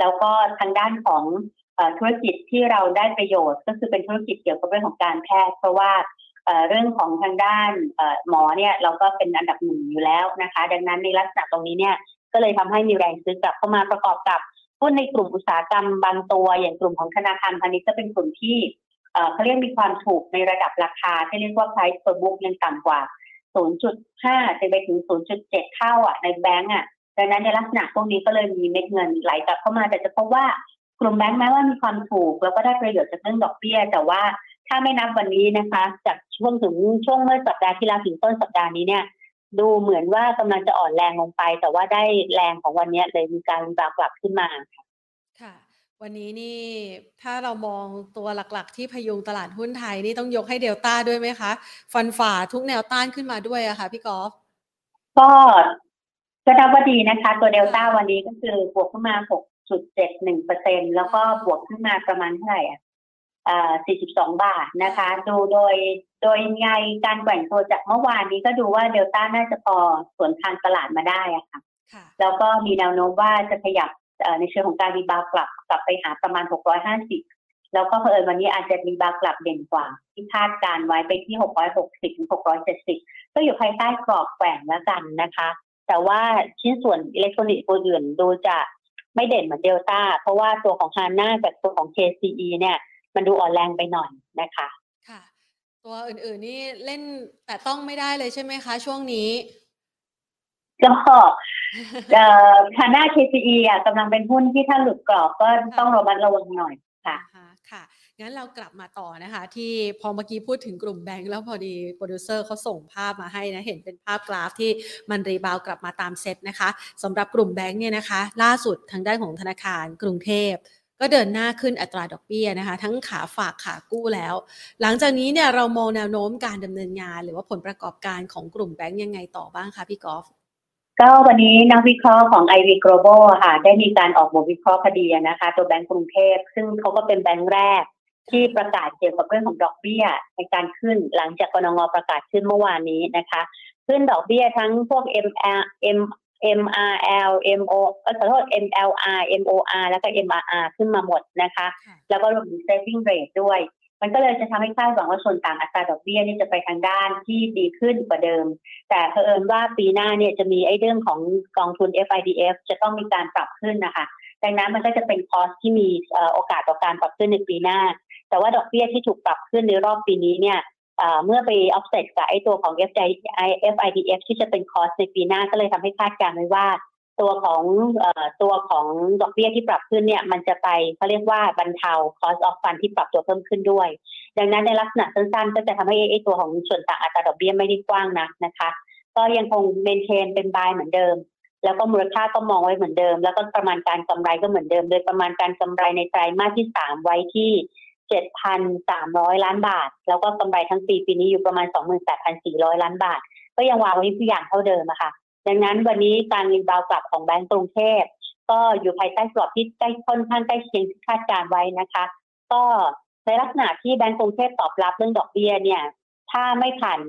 แล้วก็ทางด้านของธุรกิจที่เราได้ประโยชน์ ก็คือเป็นธุรกิจเกี่ยวกับเรื่องของการแพทย์ เพราะว่าเรื่องของทางด้านหมอเนี่ยเราก็เป็นอันดับหนึ่งอยู่แล้วนะคะ ดังนั้นในลักษณะตรงนี้เนี่ย ก็เลยทำให้มีแรงซื้อกลับเข้ามาประกอบกับหุ้นในกลุ่มอุตสาหกรรมบางตัว อย่างกลุ่มของธนาคารพาณิชย์จะเป็นกลุ่มที่เขาเรียกมีความถูกในระดับราคา ที่เรียกว่า price per book ยังต่ำกว่า 0.5จะไปถึง 0.7 เท่าอะในแบงก์อะดังนั้นในลักษณะพวกนี้ก็เลยมีเม็ดเงินไหลกลับเข้ามา แต่จะพบว่ากลุ่มแบงก์แม้ว่ามีความถูก แล้วก็ได้ประโยชน์จากเรื่องดอกเบี้ย แต่ว่าถ้าไม่นับวันนี้นะคะ จากช่วงถึงช่วงเมื่อสัปดาห์ที่แล้วถึงต้นสัปดาห์นี้เนี่ย ดูเหมือนว่ากำลังจะอ่อนแรงลงไป แต่ว่าได้แรงของวันนี้เลยมีการรีบาวกลับขึ้นมาค่ะ วันนี้นี่ถ้าเรามองตัวหลักๆ ที่พยุงตลาดหุ้นไทยนี่ต้องยกให้เดลต้าด้วยไหมคะ ฟันฝ่าทุกแนวต้านขึ้นมาด้วยอะคะ่ะพี่กอล์ฟก็ก็นับว่าดีนะคะ ตัวเดลต้าวันนี้ก็คือบวกขึ้นมา 6.71เปอร์เซ็นแล้วก็บวกขึ้นมาประมาณเท่าไหร่อะ 42 บาทนะคะ ดูโดยโดยไงการแกว่งตัวจากเมื่อวานนี้ก็ดูว่าเดลต้าน่าจะพอสวนทางตลาดมาได้อะค่ะ แล้วก็มีแนวโน้มว่าจะขยับในเชิงของการรีบาวกลับกลับไปหาประมาณ 650 แล้วก็เผอิญวันนี้อาจจะรีบาวกลับเด่นกว่า ที่คาดการไว้ไปที่ 660ถึง670 ก็อยู่ภายใต้กรอบแกว่งแล้วกันนะคะ แต่ว่าชิ้นส่วนอิเล็กทรอนิกส์ตัวอื่นดูจะไม่เด่นเหมือนเดลต้าเพราะว่าตัวของฮาน่ากับตัวของ KCE เนี่ย มันดูอ่อนแรงไปหน่อยนะคะค่ะ ตัวอื่นๆนี่เล่นแต่ต้องไม่ได้เลยใช่ไหมคะ ช่วงนี้ก็เอ่อ HANA KCE อะกำลังเป็นหุ้นที่ถ้าหลุดกรอบก็ต้องระมัดระวังหน่อยค่ะค่ะงั้นเรากลับมาต่อนะคะ ที่พอเมื่อกี้พูดถึงกลุ่มแบงค์แล้วพอดีโปรดิวเซอร์เขาส่งภาพมาให้นะ เห็นเป็นภาพกราฟที่มัน rebound กลับมาตามเซตนะคะสำหรับกลุ่มแบงค์เนี่ยนะคะ ล่าสุดทางด้านของธนาคารกรุงเทพ ก็เดินหน้าขึ้นอัตราดอกเบี้ยนะคะ ทั้งขาฝากขากู้แล้ว หลังจากนี้เนี่ยเรามองแนวโน้มการดำเนินงาน หรือว่าผลประกอบการของกลุ่มแบงก์ยังไงต่อบ้างคะพี่กอล์ฟก็วันนี้นักวิเคราะห์ของ IV Global ค่ะ ได้มีการออกบทวิเคราะห์คดีนะคะ ตัวแบงก์กรุงเทพ ซึ่งเขาก็เป็นแบงก์แรก ที่ประกาศเกี่ยวกับเรื่องของดอกเบี้ยในการขึ้นหลังจากกรงงประกาศขึ้นเมื่อวานนี้นะคะ ขึ้นดอกเบี้ยทั้งพวก MR M MRL MO ขอโทษ MLR MOR แล้วก็ MRR ขึ้นมาหมดนะคะ แล้วก็รวมถึง saving rate ด้วย มันก็เลยจะทำให้คาดหวังว่าส่วนต่างอัตราดอกเบี้ยนี่จะไปทางด้านที่ดีขึ้นกว่าเดิม แต่เผอิญว่าปีหน้าเนี่ยจะมีไอ้เรื่องของกองทุน FIDF จะต้องมีการปรับขึ้นนะคะดังนั้นมันก็จะเป็นคอสที่มีโอกาสต่อการปรับขึ้นในปีหน้า แต่ว่าดอกเบี้ยที่ถูกปรับขึ้นในรอบปีนี้เนี่ย เมื่อไป offset กับไอตัวของ FIDF ที่จะเป็นคอสในปีหน้าก็เลยทำให้คาดการณ์ไว้ว่า ตัวของตัวของดอกเบี้ยที่ปรับขึ้นเนี่ย มันจะไปเขาเรียกว่าบรรเทา cost of fund ที่ปรับตัวเพิ่มขึ้นด้วย ดังนั้นในลักษณะสั้นๆ ก็จะทำให้ไอตัวของส่วนต่างอัตราดอกเบี้ยไม่ได้กว้างนักนะคะ ก็ยังคง maintain เป็น buy เหมือนเดิม แล้วก็มูลค่าก็มองไว้เหมือนเดิม แล้วก็ประมาณการกำไรก็เหมือนเดิม โดยประมาณการกำไรในไตรมาสที่สามไว้ที่ 7,300 ล้านบาท แล้วก็กำไรทั้งปีปีนี้อยู่ประมาณ 28,400 ล้านบาท ก็ยังวางไว้ทุกอย่างเท่าเดิมอะค่ะ ดังนั้นวันนี้การ rebound กลับของแบงก์กรุงเทพก็อยู่ภายใต้กรอบที่ใกล้ค่อนข้างใกล้เคียงที่คาดการณ์ไว้นะคะ ก็ในลักษณะที่แบงก์กรุงเทพตอบรับเรื่องดอกเบี้ยเนี่ย ถ้าไม่ผ่าน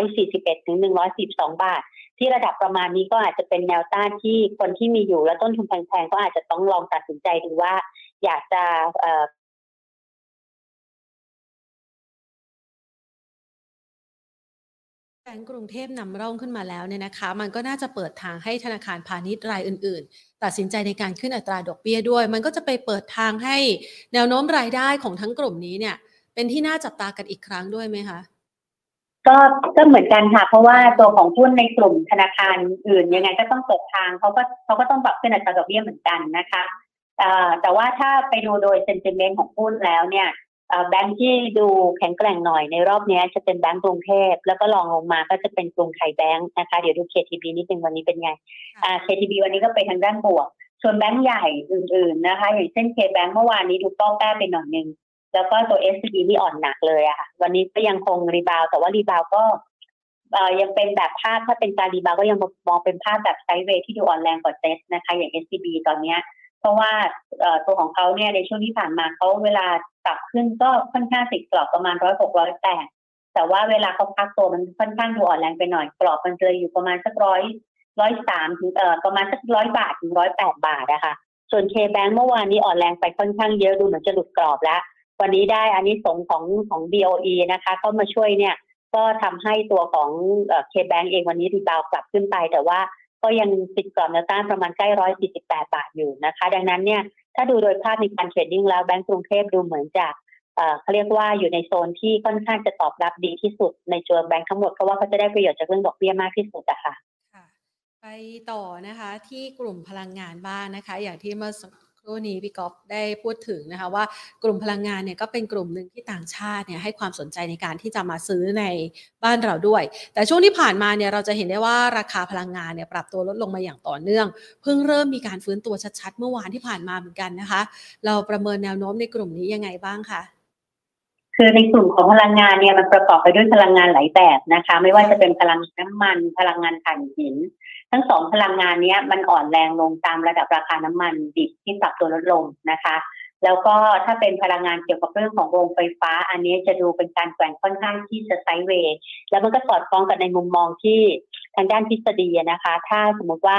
141ถึง112บาท ที่ระดับประมาณนี้ก็อาจจะเป็นแนวต้านที่คนที่มีอยู่และต้นทุนแพงๆก็อาจจะต้องลองตัดสินใจดูว่า อยากจะ แบงก์กรุงเทพนำร่องขึ้นมาแล้วเนี่ยนะคะ มันก็น่าจะเปิดทางให้ธนาคารพาณิชย์รายอื่น ๆ ตัดสินใจในการขึ้นอัตราดอกเบี้ยด้วย มันก็จะไปเปิดทางให้แนวโน้มรายได้ของทั้งกลุ่มนี้เนี่ย เป็นที่น่าจับตากันอีกครั้งด้วยไหมคะก็ก็เหมือนกันค่ะ เพราะว่าตัวของหุ้นในกลุ่มธนาคารอื่นยังไงก็ต้องเปิดทางเขาก็เขาก็ต้องปรับขึ้นอัตราดอกเบี้ยเหมือนกันนะคะแต่ว่าถ้าไปดูโดยเซนติเมนต์ของหุ้นแล้วเนี่ย แบงค์ที่ดูแข็งแกร่งหน่อยในรอบนี้จะเป็นแบงก์กรุงเทพแล้วก็ลองลงมาก็จะเป็นกรุงไทยแบงค์นะคะเดี๋ยวดู KTB นิดนึงวันนี้เป็นไงอ่า KTB วันนี้ก็ไปทางด้านบวก ส่วนแบงค์ใหญ่อื่น ๆนะคะ อย่างเช่น KBANK เมื่อวานนี้ดูป้อแป้ไปหน่อยนึงแล้วก็ตัว SCB นี่อ่อนหนักเลยอะค่ะวันนี้ก็ยังคง rebound แต่ว่า rebound ก็ยังเป็นแบบภาพถ้าเป็นการ rebound ก็ยังมองเป็นภาพแบบ sideway ที่ดูอ่อนแรงกว่าเซตนะคะ อย่าง SCB ตอนนี้เพ ราะว่าตัวของเขาเนี่ยในช่วงที่ผ่านมาเขาเวลาปรับขึ้นก็ค่อนข้างติดกรอบประมาณร้อยหกร้อยแปดแต่ว่าเวลาเขาพักตัวมันค่อนข้างดูอ่อนแรงไปหน่อยกรอบมันเลยอยู่ประมาณสักร้อยร้อยสามถึงเอ่อประมาณสักร้อยบาทถึงร้อยแปดบาทนะคะส่วน KBANK เมื่อวานนี้อ่อนแรงไปค่อนข้างเยอะดูเหมือนจะหลุดกรอบแล้ว วันนี้ได้อันนี้สงของของ BOE นะคะเข้ามาช่วยเนี่ยก็ทำให้ตัวของ KBANK เองวันนี้ rebound กลับขึ้นไปแต่ว่า ก็ยังติดกรอบแนวต้านประมาณใกล้ร้อยสี่สิบแปดบาทอยู่นะคะ ดังนั้นเนี่ยถ้าดูโดยภาพในการ trading แล้วแบงก์กรุงเทพดูเหมือนจะเขาเรียกว่าอยู่ในโซนที่ค่อนข้างจะตอบรับดีที่สุดในจำนวนแบงก์ทั้งหมดเพราะว่าเขาจะได้ประโยชน์จากเรื่องดอกเบี้ยมากที่สุดอะค่ะไปต่อนะคะที่กลุ่มพลังงานบ้างนะคะ อย่างที่เมื่อ รู่นี้พี่ก๊อฟได้พูดถึงนะคะว่ากลุ่มพลังงานเนี่ยก็เป็นกลุ่มหนึ่งที่ต่างชาติเนี่ยให้ความสนใจในการที่จะมาซื้อในบ้านเราด้วย แต่ช่วงที่ผ่านมาเนี่ยเราจะเห็นได้ว่าราคาพลังงานเนี่ยปรับตัวลดลงมาอย่างต่อเนื่อง เพิ่งเริ่มมีการฟื้นตัวชัดๆ เมื่อวานที่ผ่านมาเหมือนกันนะคะ เราประเมินแนวโน้มในกลุ่มนี้ยังไงบ้างคะคือในกลุ่มของพลังงานเนี่ยมันประกอบไปด้วยพลังงานหลายแบบนะคะ ไม่ว่าจะเป็นพลังน้ำมันพลังงานถ่านหิน ทั้งสองพลังงานนี้มันอ่อนแรงลงตามระดับราคาน้ำมันดิบที่ปรับตัวลดลงนะคะ แล้วก็ถ้าเป็นพลังงานเกี่ยวกับเรื่องของโรงไฟฟ้า อันนี้จะดูเป็นการแกว่งค่อนข้างที่จะไซด์เวย์แล้วมันก็สอดคล้องกับในมุมมองที่ทางด้านทฤษฎีนะคะ ถ้าสมมติว่า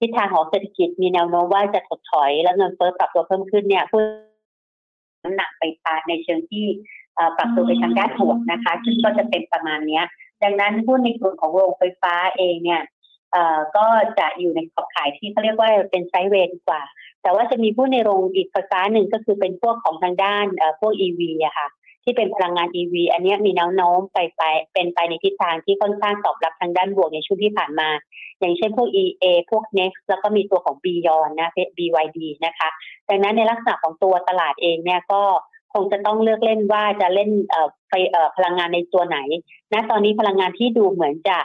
ทิศทางของเศรษฐกิจมีแนวโน้มว่าจะถดถอย แล้วเงินเฟ้อปรับตัวเพิ่มขึ้นเนี่ยผู้น้ำหนักไปพาในเชิงที่ปรับตัวไปทางด้านบวกนะคะ ซึ่งก็จะเป็นประมาณนี้ดังนั้นหุ้นในกลุ่มของโรงไฟฟ้าเองเนี่ย ก็จะอยู่ในขอบขายที่เขาเรียกว่าเป็นไซด์เวย์ดีกว่า แต่ว่าจะมีผู้ในโรงอีกไฟฟ้าหนึ่งก็คือเป็นพวกของทางด้านพวก EV อะค่ะที่เป็นพลังงาน EV อันนี้มีแนวโน้มไปไปเป็นไปในทิศทางที่ค่อนข้างตอบรับทางด้านบวกในช่วงที่ผ่านมา อย่างเช่นพวก EA พวก Next แล้วก็มีตัวของ Beyond นะ BYD นะคะดังนั้นในลักษณะของตัวตลาดเองเนี่ยก็คงจะต้องเลือกเล่นว่าจะเล่นไปพลังงานในตัวไหนณตอนนี้พลังงานที่ดูเหมือนจะ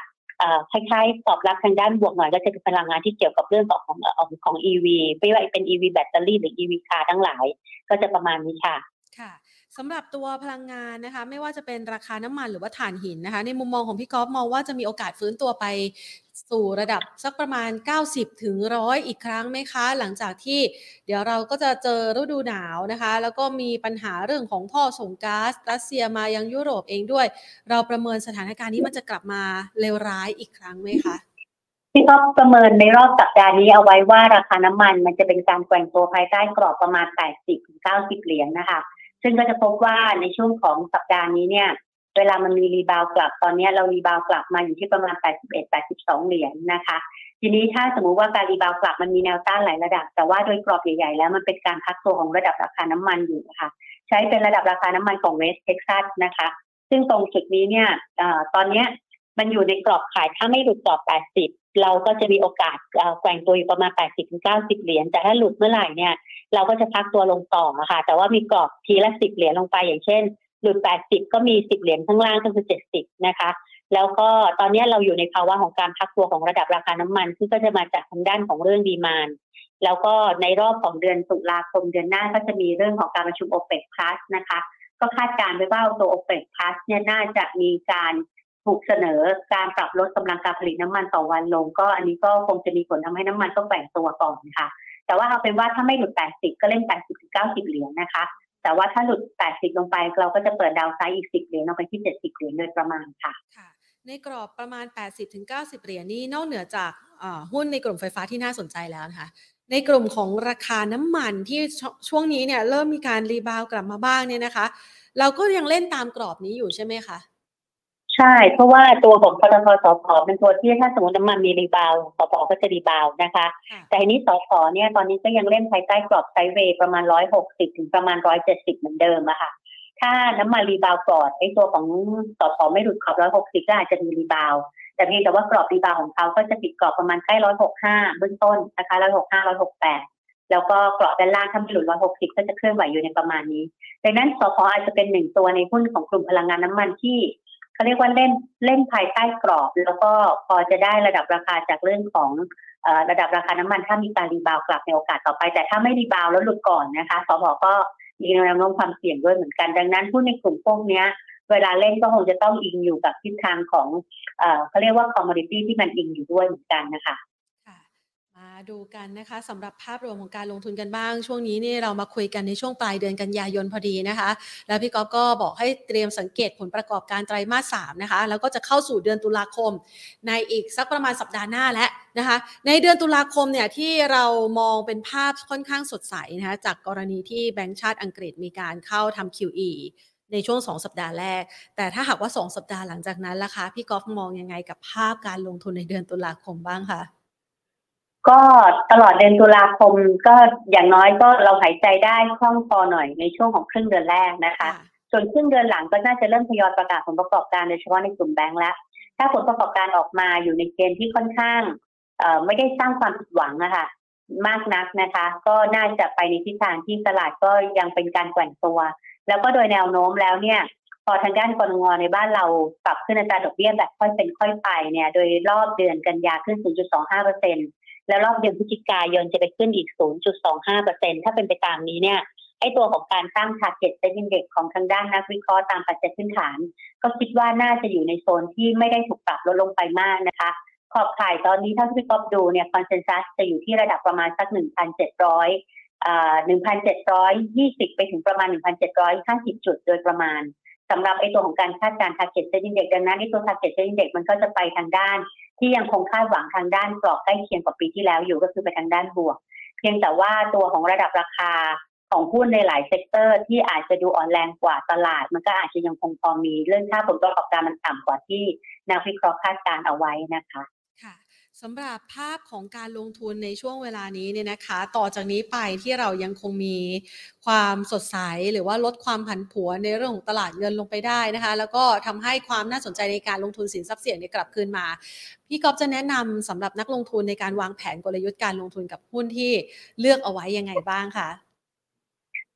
คล้ายๆตอบรับทางด้านบวกหน่อยก็จะเป็นพลังงานที่เกี่ยวกับเรื่องของของของ EV ไม่ว่าเป็น EV แบตเตอรี่หรือ EV คาร์ทั้งหลาย ก็จะประมาณนี้ค่ะ ค่ะ สำหรับตัวพลังงานนะคะไม่ว่าจะเป็นราคาน้ำมันหรือว่าถ่านหินนะคะในมุมมองของพี่กอล์ฟมองว่าจะมีโอกาสฟื้นตัวไปสู่ระดับสักประมาณ 90 ถึงร้อยอีกครั้งไหมคะ หลังจากที่เดี๋ยวเราก็จะเจอฤดูหนาวนะคะ แล้วก็มีปัญหาเรื่องของท่อส่งก๊าซรัสเซียมายังยุโรปเองด้วย เราประเมินสถานการณ์นี้มันจะกลับมาเลวร้ายอีกครั้งไหมคะพี่ก็ประเมินในรอบสัปดาห์นี้เอาไว้ว่าราคาน้ำมันมันจะเป็นการแกว่งตัวภายใต้กรอบประมาณ 80-90 เหรียญนะคะ ซึ่งก็จะพบว่าในช่วงของสัปดาห์นี้เนี่ย เวลามันมี rebound กลับตอนนี้เรา rebound กลับมาอยู่ที่ประมาณ 81-82 เหรียญนะคะ ทีนี้ถ้าสมมุติว่าการ rebound กลับมันมีแนวต้านหลายระดับ แต่ว่าโดยกรอบใหญ่ๆ แล้วมันเป็นการพักตัวของระดับราคาน้ำมันอยู่นะคะใช้เป็นระดับราคาน้ำมันของ West Texas นะคะ ซึ่งตรงจุดนี้เนี่ยตอนนี้ มันอยู่ในกรอบขายถ้าไม่หลุดกรอบ 80 เราก็จะมีโอกาสแกว่งตัวอยู่ประมาณ 80-90 เหรียญ แต่ถ้าหลุดเมื่อไหร่เนี่ย เราก็จะพักตัวลงต่อค่ะ แต่ว่ามีกรอบทีละสิบเหรียญลงไป อย่างเช่น หลุดแปดสิบก็มีสิบเหรียญข้างล่างก็คือเจ็ดสิบนะคะ แล้วก็ตอนนี้เราอยู่ในภาวะของการพักตัวของระดับราคาน้ำมัน ซึ่งก็จะมาจากทางด้านของเรื่องดีมานแล้วก็ในรอบของเดือนตุลาคมเดือนหน้าก็จะมีเรื่องของการประชุมโอเปกพลัสนะคะ ก็คาดการณ์ไว้ว่าตัวโอเปกพลัสเนี่ยน่าจะมีการ ถูกเสนอการปรับลดกำลังการผลิตน้ำมันต่อวันลง ก็อันนี้ก็คงจะมีผลทำให้น้ำมันต้องแบ่งตัวก่อนค่ะ แต่ว่าเอาเป็นว่าถ้าไม่หลุด 80 ก็เล่น 80 90 เหรียญนะคะ แต่ว่าถ้าหลุด 80 ลงไป เราก็จะเปิด downside อีก 10 เหรียญลงไปที่ 70 เหรียญโดยประมาณค่ะค่ะ ในกรอบประมาณ 80ถึง90 เหรียญนี้นอกเหนือจากหุ้นในกลุ่มไฟฟ้าที่น่าสนใจแล้วนะคะในกลุ่มของราคาน้ำมันที่ช่วงนี้เนี่ยเริ่มมีการ rebound กลับมาบ้างเนี่ยนะคะ เราก็ยังเล่นตามกรอบนี้อยู่ใช่ไหมคะ ใช่ เพราะว่าตัวของปตท.สผ.เป็นตัวที่ถ้าสมมติน้ำมันมี rebound สผ. ก็จะ rebound นะคะ แต่ทีนี้สผ. เนี่ยตอนนี้ก็ยังเล่นภายใต้กรอบ sideway ประมาณร้อยหกสิบถึงประมาณร้อยเจ็ดสิบเหมือนเดิมอะค่ะ ถ้าน้ำมัน rebound ก่อนไอ้ตัวของสผ. ไม่หลุดกรอบร้อยหกสิบก็อาจจะมี rebound แต่เพียงแต่ว่ากรอบ rebound ของเขาก็จะติดกรอบประมาณใกล้ร้อยหกห้าเบื้องต้นนะคะร้อยหกห้าร้อยหกแปดแล้วก็กรอบด้านล่างถ้าไม่หลุดร้อยหกสิบก็จะเคลื่อนไหวอยู่ในประมาณนี้ ดังนั้นสผ.อาจจะเป็นหนึ่งตัวในหุ้นของกลุ่มพลังงานน้ำมันที่ เขาเรียกว่าเล่นเล่นภายใต้กรอบ แล้วก็พอจะได้ระดับราคาจากเรื่องของระดับราคาน้ำมันถ้ามีการ rebound กลับในโอกาสต่อไป แต่ถ้าไม่ rebound แล้วหลุดก่อนนะคะสผ. ก็มีแนวโน้มความเสี่ยงด้วยเหมือนกัน ดังนั้นผู้ในกลุ่มพวกนี้เวลาเล่นก็คงจะต้องอิงอยู่กับทิศทางของเขาเรียกว่าคอมมอดิตี้ที่มันอิงอยู่ด้วยเหมือนกันนะคะ มาดูกันนะคะสำหรับภาพรวมของการลงทุนกันบ้าง ช่วงนี้นี่เรามาคุยกันในช่วงปลายเดือนกันยายนพอดีนะคะ แล้วพี่ก๊อฟก็บอกให้เตรียมสังเกตผลประกอบการไตรมาสสามนะคะ แล้วก็จะเข้าสู่เดือนตุลาคม ในอีกสักประมาณสัปดาห์หน้าแล้วนะคะ ในเดือนตุลาคมเนี่ยที่เรามองเป็นภาพค่อนข้างสดใสนะคะจากกรณีที่แบงก์ชาติอังกฤษมีการเข้าทำ QE ในช่วง 2 สัปดาห์แรก แต่ถ้าหากว่า 2 สัปดาห์หลังจากนั้นล่ะคะพี่กอล์ฟมองยังไงกับภาพการลงทุนในเดือนตุลาคมบ้างคะ ก็ตลอดเดือนตุลาคมก็อย่างน้อยก็เราหายใจได้คล่องคอหน่อยในช่วงของครึ่งเดือนแรกนะคะ ส่วนครึ่งเดือนหลังก็น่าจะเริ่มทยอยประกาศผลประกอบการโดยเฉพาะในกลุ่มแบงก์แล้วถ้าผลประกอบการออกมาอยู่ในเกณฑ์ที่ค่อนข้างเอ่อไม่ได้สร้างความผิดหวังนะคะมากนักนะคะ ก็น่าจะไปในทิศทางที่ตลาดก็ยังเป็นการแกว่งตัว แล้วก็โดยแนวโน้มแล้วเนี่ย พอทางด้านกรงงในบ้านเราปรับขึ้นอัตราดอกเบี้ยแบบค่อยเป็นค่อยไปเนี่ย โดยรอบเดือนกันยาขึ้น 0.25เปอร์เซ็นต์ แล้วรอบเดือนพฤศจิกายนจะไปขึ้นอีก 0.25%ถ้าเป็นไปตามนี้เนี่ยไอตัวของการตั้ง target setting เด็กของทางด้านนักวิเคราะห์ตามปัจจัยพื้นฐาน ก็คิดว่าน่าจะอยู่ในโซนที่ไม่ได้ถูกปรับลดลงไปมากนะคะ ขอบข่ายตอนนี้ถ้าพี่ก๊อฟดูเนี่ย consensus จะอยู่ที่ระดับประมาณสัก 1,700อ่า1,720 ไปถึงประมาณ 1,750 จุดโดยประมาณสำหรับไอตัวของการคาดการณ์ target setting เด็กดังนั้นไอตัว target setting เด็กมันก็จะไปทางด้าน ที่ยังคงคาดหวังทางด้านกรอบใกล้เคียงกับปีที่แล้วอยู่ก็คือไปทางด้านบวก เพียงแต่ว่าตัวของระดับราคาของหุ้นในหลาย sector ที่อาจจะดูอ่อนแรงกว่าตลาด มันก็อาจจะยังคงพอมีเรื่องค่าผลประกอบการมันต่ำกว่าที่นักวิเคราะห์คาดการเอาไว้นะคะ สำหรับภาพของการลงทุนในช่วงเวลานี้เนี่ยนะคะ ต่อจากนี้ไปที่เรายังคงมีความสดใสหรือว่าลดความผันผวนในเรื่องของตลาดเงินลงไปได้นะคะ แล้วก็ทำให้ความน่าสนใจในการลงทุนสินทรัพย์เสี่ยงเนี่ยกลับคืนมา พี่กอฟจะแนะนำสำหรับนักลงทุนในการวางแผนกลยุทธ์การลงทุนกับหุ้นที่เลือกเอาไว้ยังไงบ้างคะ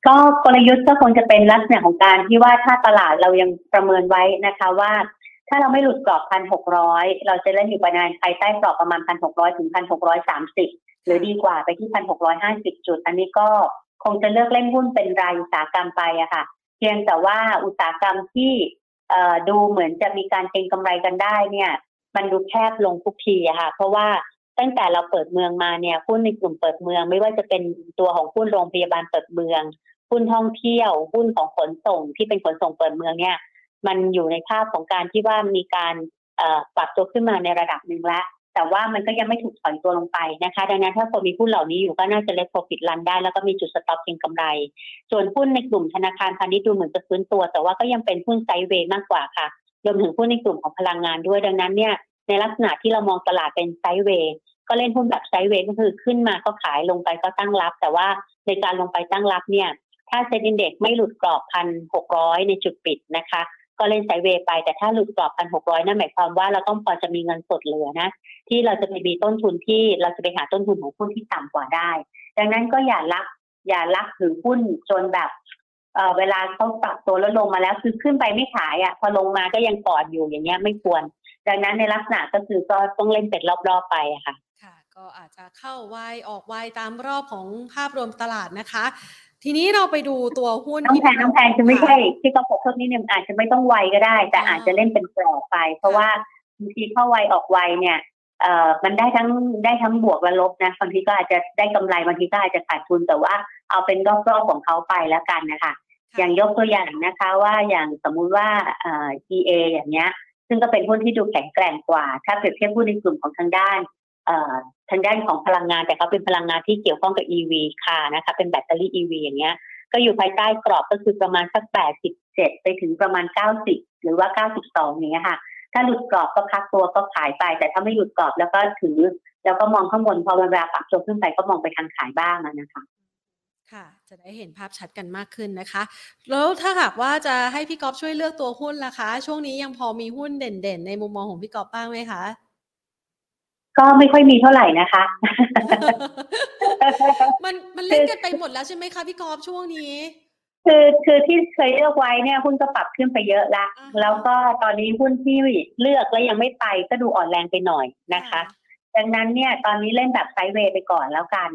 ก็กลยุทธ์ก็คงจะเป็นลักษณะของการที่ว่าถ้าตลาดเรายังประเมินไว้นะคะว่า ถ้าเราไม่หลุดกรอบพันหกร้อยเราจะเล่นอยู่ประมาณภายใต้กรอบประมาณพันหกร้อยถึงพันหกร้อยสามสิบหรือดีกว่าไปที่พันหกร้อยห้าสิบจุด อันนี้ก็คงจะเลือกเล่นหุ้นเป็นรายอุตสาหกรรมไปอะค่ะ เพียงแต่ว่าอุตสาหกรรมที่ดูเหมือนจะมีการเก็งกำไรกันได้เนี่ย มันดูแคบลงทุกทีอะค่ะ เพราะว่าตั้งแต่เราเปิดเมืองมาเนี่ยหุ้นในกลุ่มเปิดเมือง ไม่ว่าจะเป็นตัวของหุ้นโรงพยาบาลเปิดเมืองหุ้นท่องเที่ยวหุ้นของขนส่งที่เป็นขนส่งเปิดเมืองเนี่ย มันอยู่ในภาพของการที่ว่ามีการปรับตัวขึ้นมาในระดับหนึ่งแล้วแต่ว่ามันก็ยังไม่ถูกถอนตัวลงไปนะคะ ดังนั้นถ้าคนมีหุ้นเหล่านี้อยู่ก็น่าจะ let profit run ได้ แล้วก็มีจุด stop เก็งกำไร ส่วนหุ้นในกลุ่มธนาคารพาณิชย์ดูเหมือนจะฟื้นตัว แต่ว่าก็ยังเป็นหุ้น sideway มากกว่าค่ะรวมถึงหุ้นในกลุ่มของพลังงานด้วยดังนั้นเนี่ยในลักษณะที่เรามองตลาดเป็น sideway ก็เล่นหุ้นแบบ sideway ก็คือขึ้นมาก็ขายลงไปก็ตั้งรับ แต่ว่าในการลงไปตั้งรับเนี่ยถ้าเซ็นดินเด็กไม่หลุดกรอบพันหกร้อยในจุดปิดนะคะ ก็เล่นไซเวย์ไป แต่ถ้าหลุดกรอบพันหกร้อยนั่นหมายความว่าเราต้องพอจะมีเงินสดเหลือนะ ที่เราจะไปมีต้นทุนที่เราจะไปหาต้นทุนของหุ้นที่ต่ำกว่าได้ ดังนั้นก็อย่าลักอย่าลักถือหุ้นจนแบบเออเวลาเขาปรับตัวแล้วลงมาแล้วคือขึ้นไปไม่ขายอะ่ะ พอลงมาก็ยังกอดอยู่อย่างเงี้ยไม่ควร ดังนั้นในลักษณะก็คือก็ต้องเล่นเป็นรอบๆไปอะค่ะ ค่ะ ก็อาจจะเข้าไวออกไวตามรอบของภาพรวมตลาดนะคะ ทีนี้เราไปดูตัวหุ้นน้องแพงน้องแพงคือไม่ใช่ที่กระผมพวกนี้เนี่ยอาจจะไม่ต้องไวก็ได้ แต่อาจจะเล่นเป็นกรอบไป เพราะว่าบางทีเข้าไวออกไวเนี่ยเอ่อมันได้ทั้งได้ทั้งบวกและลบนะบางทีก็อาจจะได้กำไรบางทีก็อาจจะขาดทุนแต่ว่าเอาเป็นรอบๆของเขาไปแล้วกันนะคะอย่างยกตัวอย่างนะคะว่าอย่างสมมุติว่าเอ่อ EA อย่างเงี้ย ซึ่งก็เป็นหุ้นที่ดูแข็งแกร่งกว่า ถ้าเปรียบเทียบหุ้นในกลุ่มของทางด้าน ทางด้านของพลังงานแต่เขาเป็นพลังงานที่เกี่ยวข้องกับ EV ค่ะนะคะเป็นแบตเตอรี่ EV อย่างเงี้ยก็อยู่ภายใต้กรอบก็คือประมาณสักแปดสิบเจ็ดไปถึงประมาณเก้าสิบหรือว่าเก้าสิบสองอย่างเงี้ยค่ะ ถ้าหลุดกรอบก็พักตัวก็ขายไป แต่ถ้าไม่หลุดกรอบแล้วก็ถือ แล้วก็มองข้างบนพอเวลาปรับตัวขึ้นไปก็มองไปทางขายบ้างนะคะค่ะ จะได้เห็นภาพชัดกันมากขึ้นนะคะ แล้วถ้าหากว่าจะให้พี่ก๊อฟช่วยเลือกตัวหุ้นล่ะคะ ช่วงนี้ยังพอมีหุ้นเด่นๆ ในมุมมองของพี่ก๊อฟบ้างไหมคะ ก็ไม่ค่อยมีเท่าไหร่นะคะ มันมันเล่นกันไปหมดแล้วใช่ไหมคะพี่กอฟช่วงนี้ คือคือที่เคยเลือกไว้เนี่ยหุ้นก็ปรับขึ้นไปเยอะละแล้วก็ตอนนี้หุ้นที่เลือกแล้วยังไม่ไปก็ดูอ่อนแรงไปหน่อยนะคะ ดังนั้นเนี่ยตอนนี้เล่นแบบไซด์เวย์ไปก่อนแล้วกัน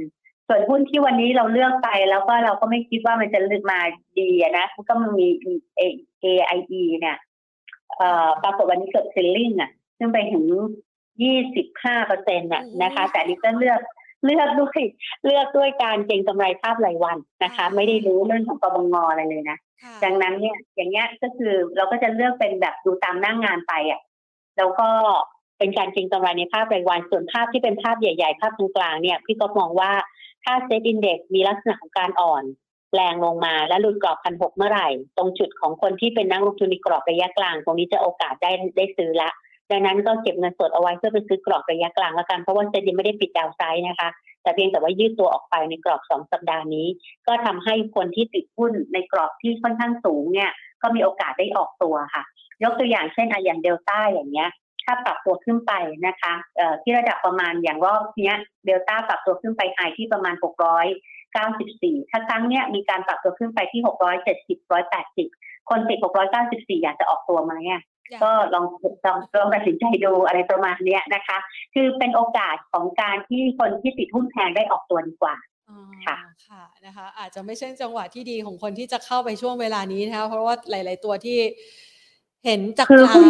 ส่วนหุ้นที่วันนี้เราเลือกไปแล้วก็เราก็ไม่คิดว่ามันจะลึกมาดีนะก็มันมี AIE เนี่ยเอ่อปรากฏวันนี้เกิดซิลลิงอะ ซึ่งไปถึง ยี่สิบห้าเปอร์เซ็นต์น่ะนะคะ แต่นี่ก็เลือกเลือกด้วยเลือกด้วยการเก็งกำไรภาพรายวันนะคะ ไม่ได้รู้เรื่องของปบงอะไรเลยนะดังนั้นเนี่ยอย่างเงี้ยก็คือเราก็จะเลือกเป็นแบบดูตามหน้างงานไปอะแล้วก็เป็นการเก็งกำไรในภาพรายวัน ส่วนภาพที่เป็นภาพใหญ่ ๆ ภาพตรงกลางเนี่ยพี่ก็มองว่าถ้าเซ็ตอินเด็กซ์มีลักษณะของการอ่อนแรงลงมาและหลุดกรอบพันหกเมื่อไหร่ ตรงจุดของคนที่เป็นนักลงทุนในกรอบระยะกลาง ตรงนี้จะโอกาสได้ได้ซื้อละ ดังนั้นก็เก็บเงินสดเอาไว้เพื่อไปซื้อกรอบระยะกลางแล้วกัน เพราะว่าเซ็นยังไม่ได้ปิดดาวไซด์นะคะ แต่เพียงแต่ว่ายืดตัวออกไปในกรอบสองสัปดาห์นี้ ก็ทำให้คนที่ติดหุ้นในกรอบที่ค่อนข้างสูงเนี่ยก็มีโอกาสได้ออกตัวค่ะ ยกตัวอย่างเช่นอย่างเดลต้าอย่างเงี้ยถ้าปรับตัวขึ้นไปนะคะที่ระดับประมาณอย่างรอบเนี้ยเดลต้าปรับตัวขึ้นไปไฮที่ประมาณ 694 ถ้าครั้งเนี้ยมีการปรับตัวขึ้นไปที่ 670 180 คนติด 694 อยากจะออกตัวไหมอะ ก็ลองลองลองตัดสินใจดูอะไรประมาณนี้นะคะ คือเป็นโอกาสของการที่คนที่ติดหุ้นแพงได้ออกตัวดีกว่าค่ะค่ะนะคะอาจจะไม่ใช่จังหวะที่ดีของคนที่จะเข้าไปช่วงเวลานี้นะคะเพราะว่าหลาย ๆ ตัวที่เห็นจากคือหุ้น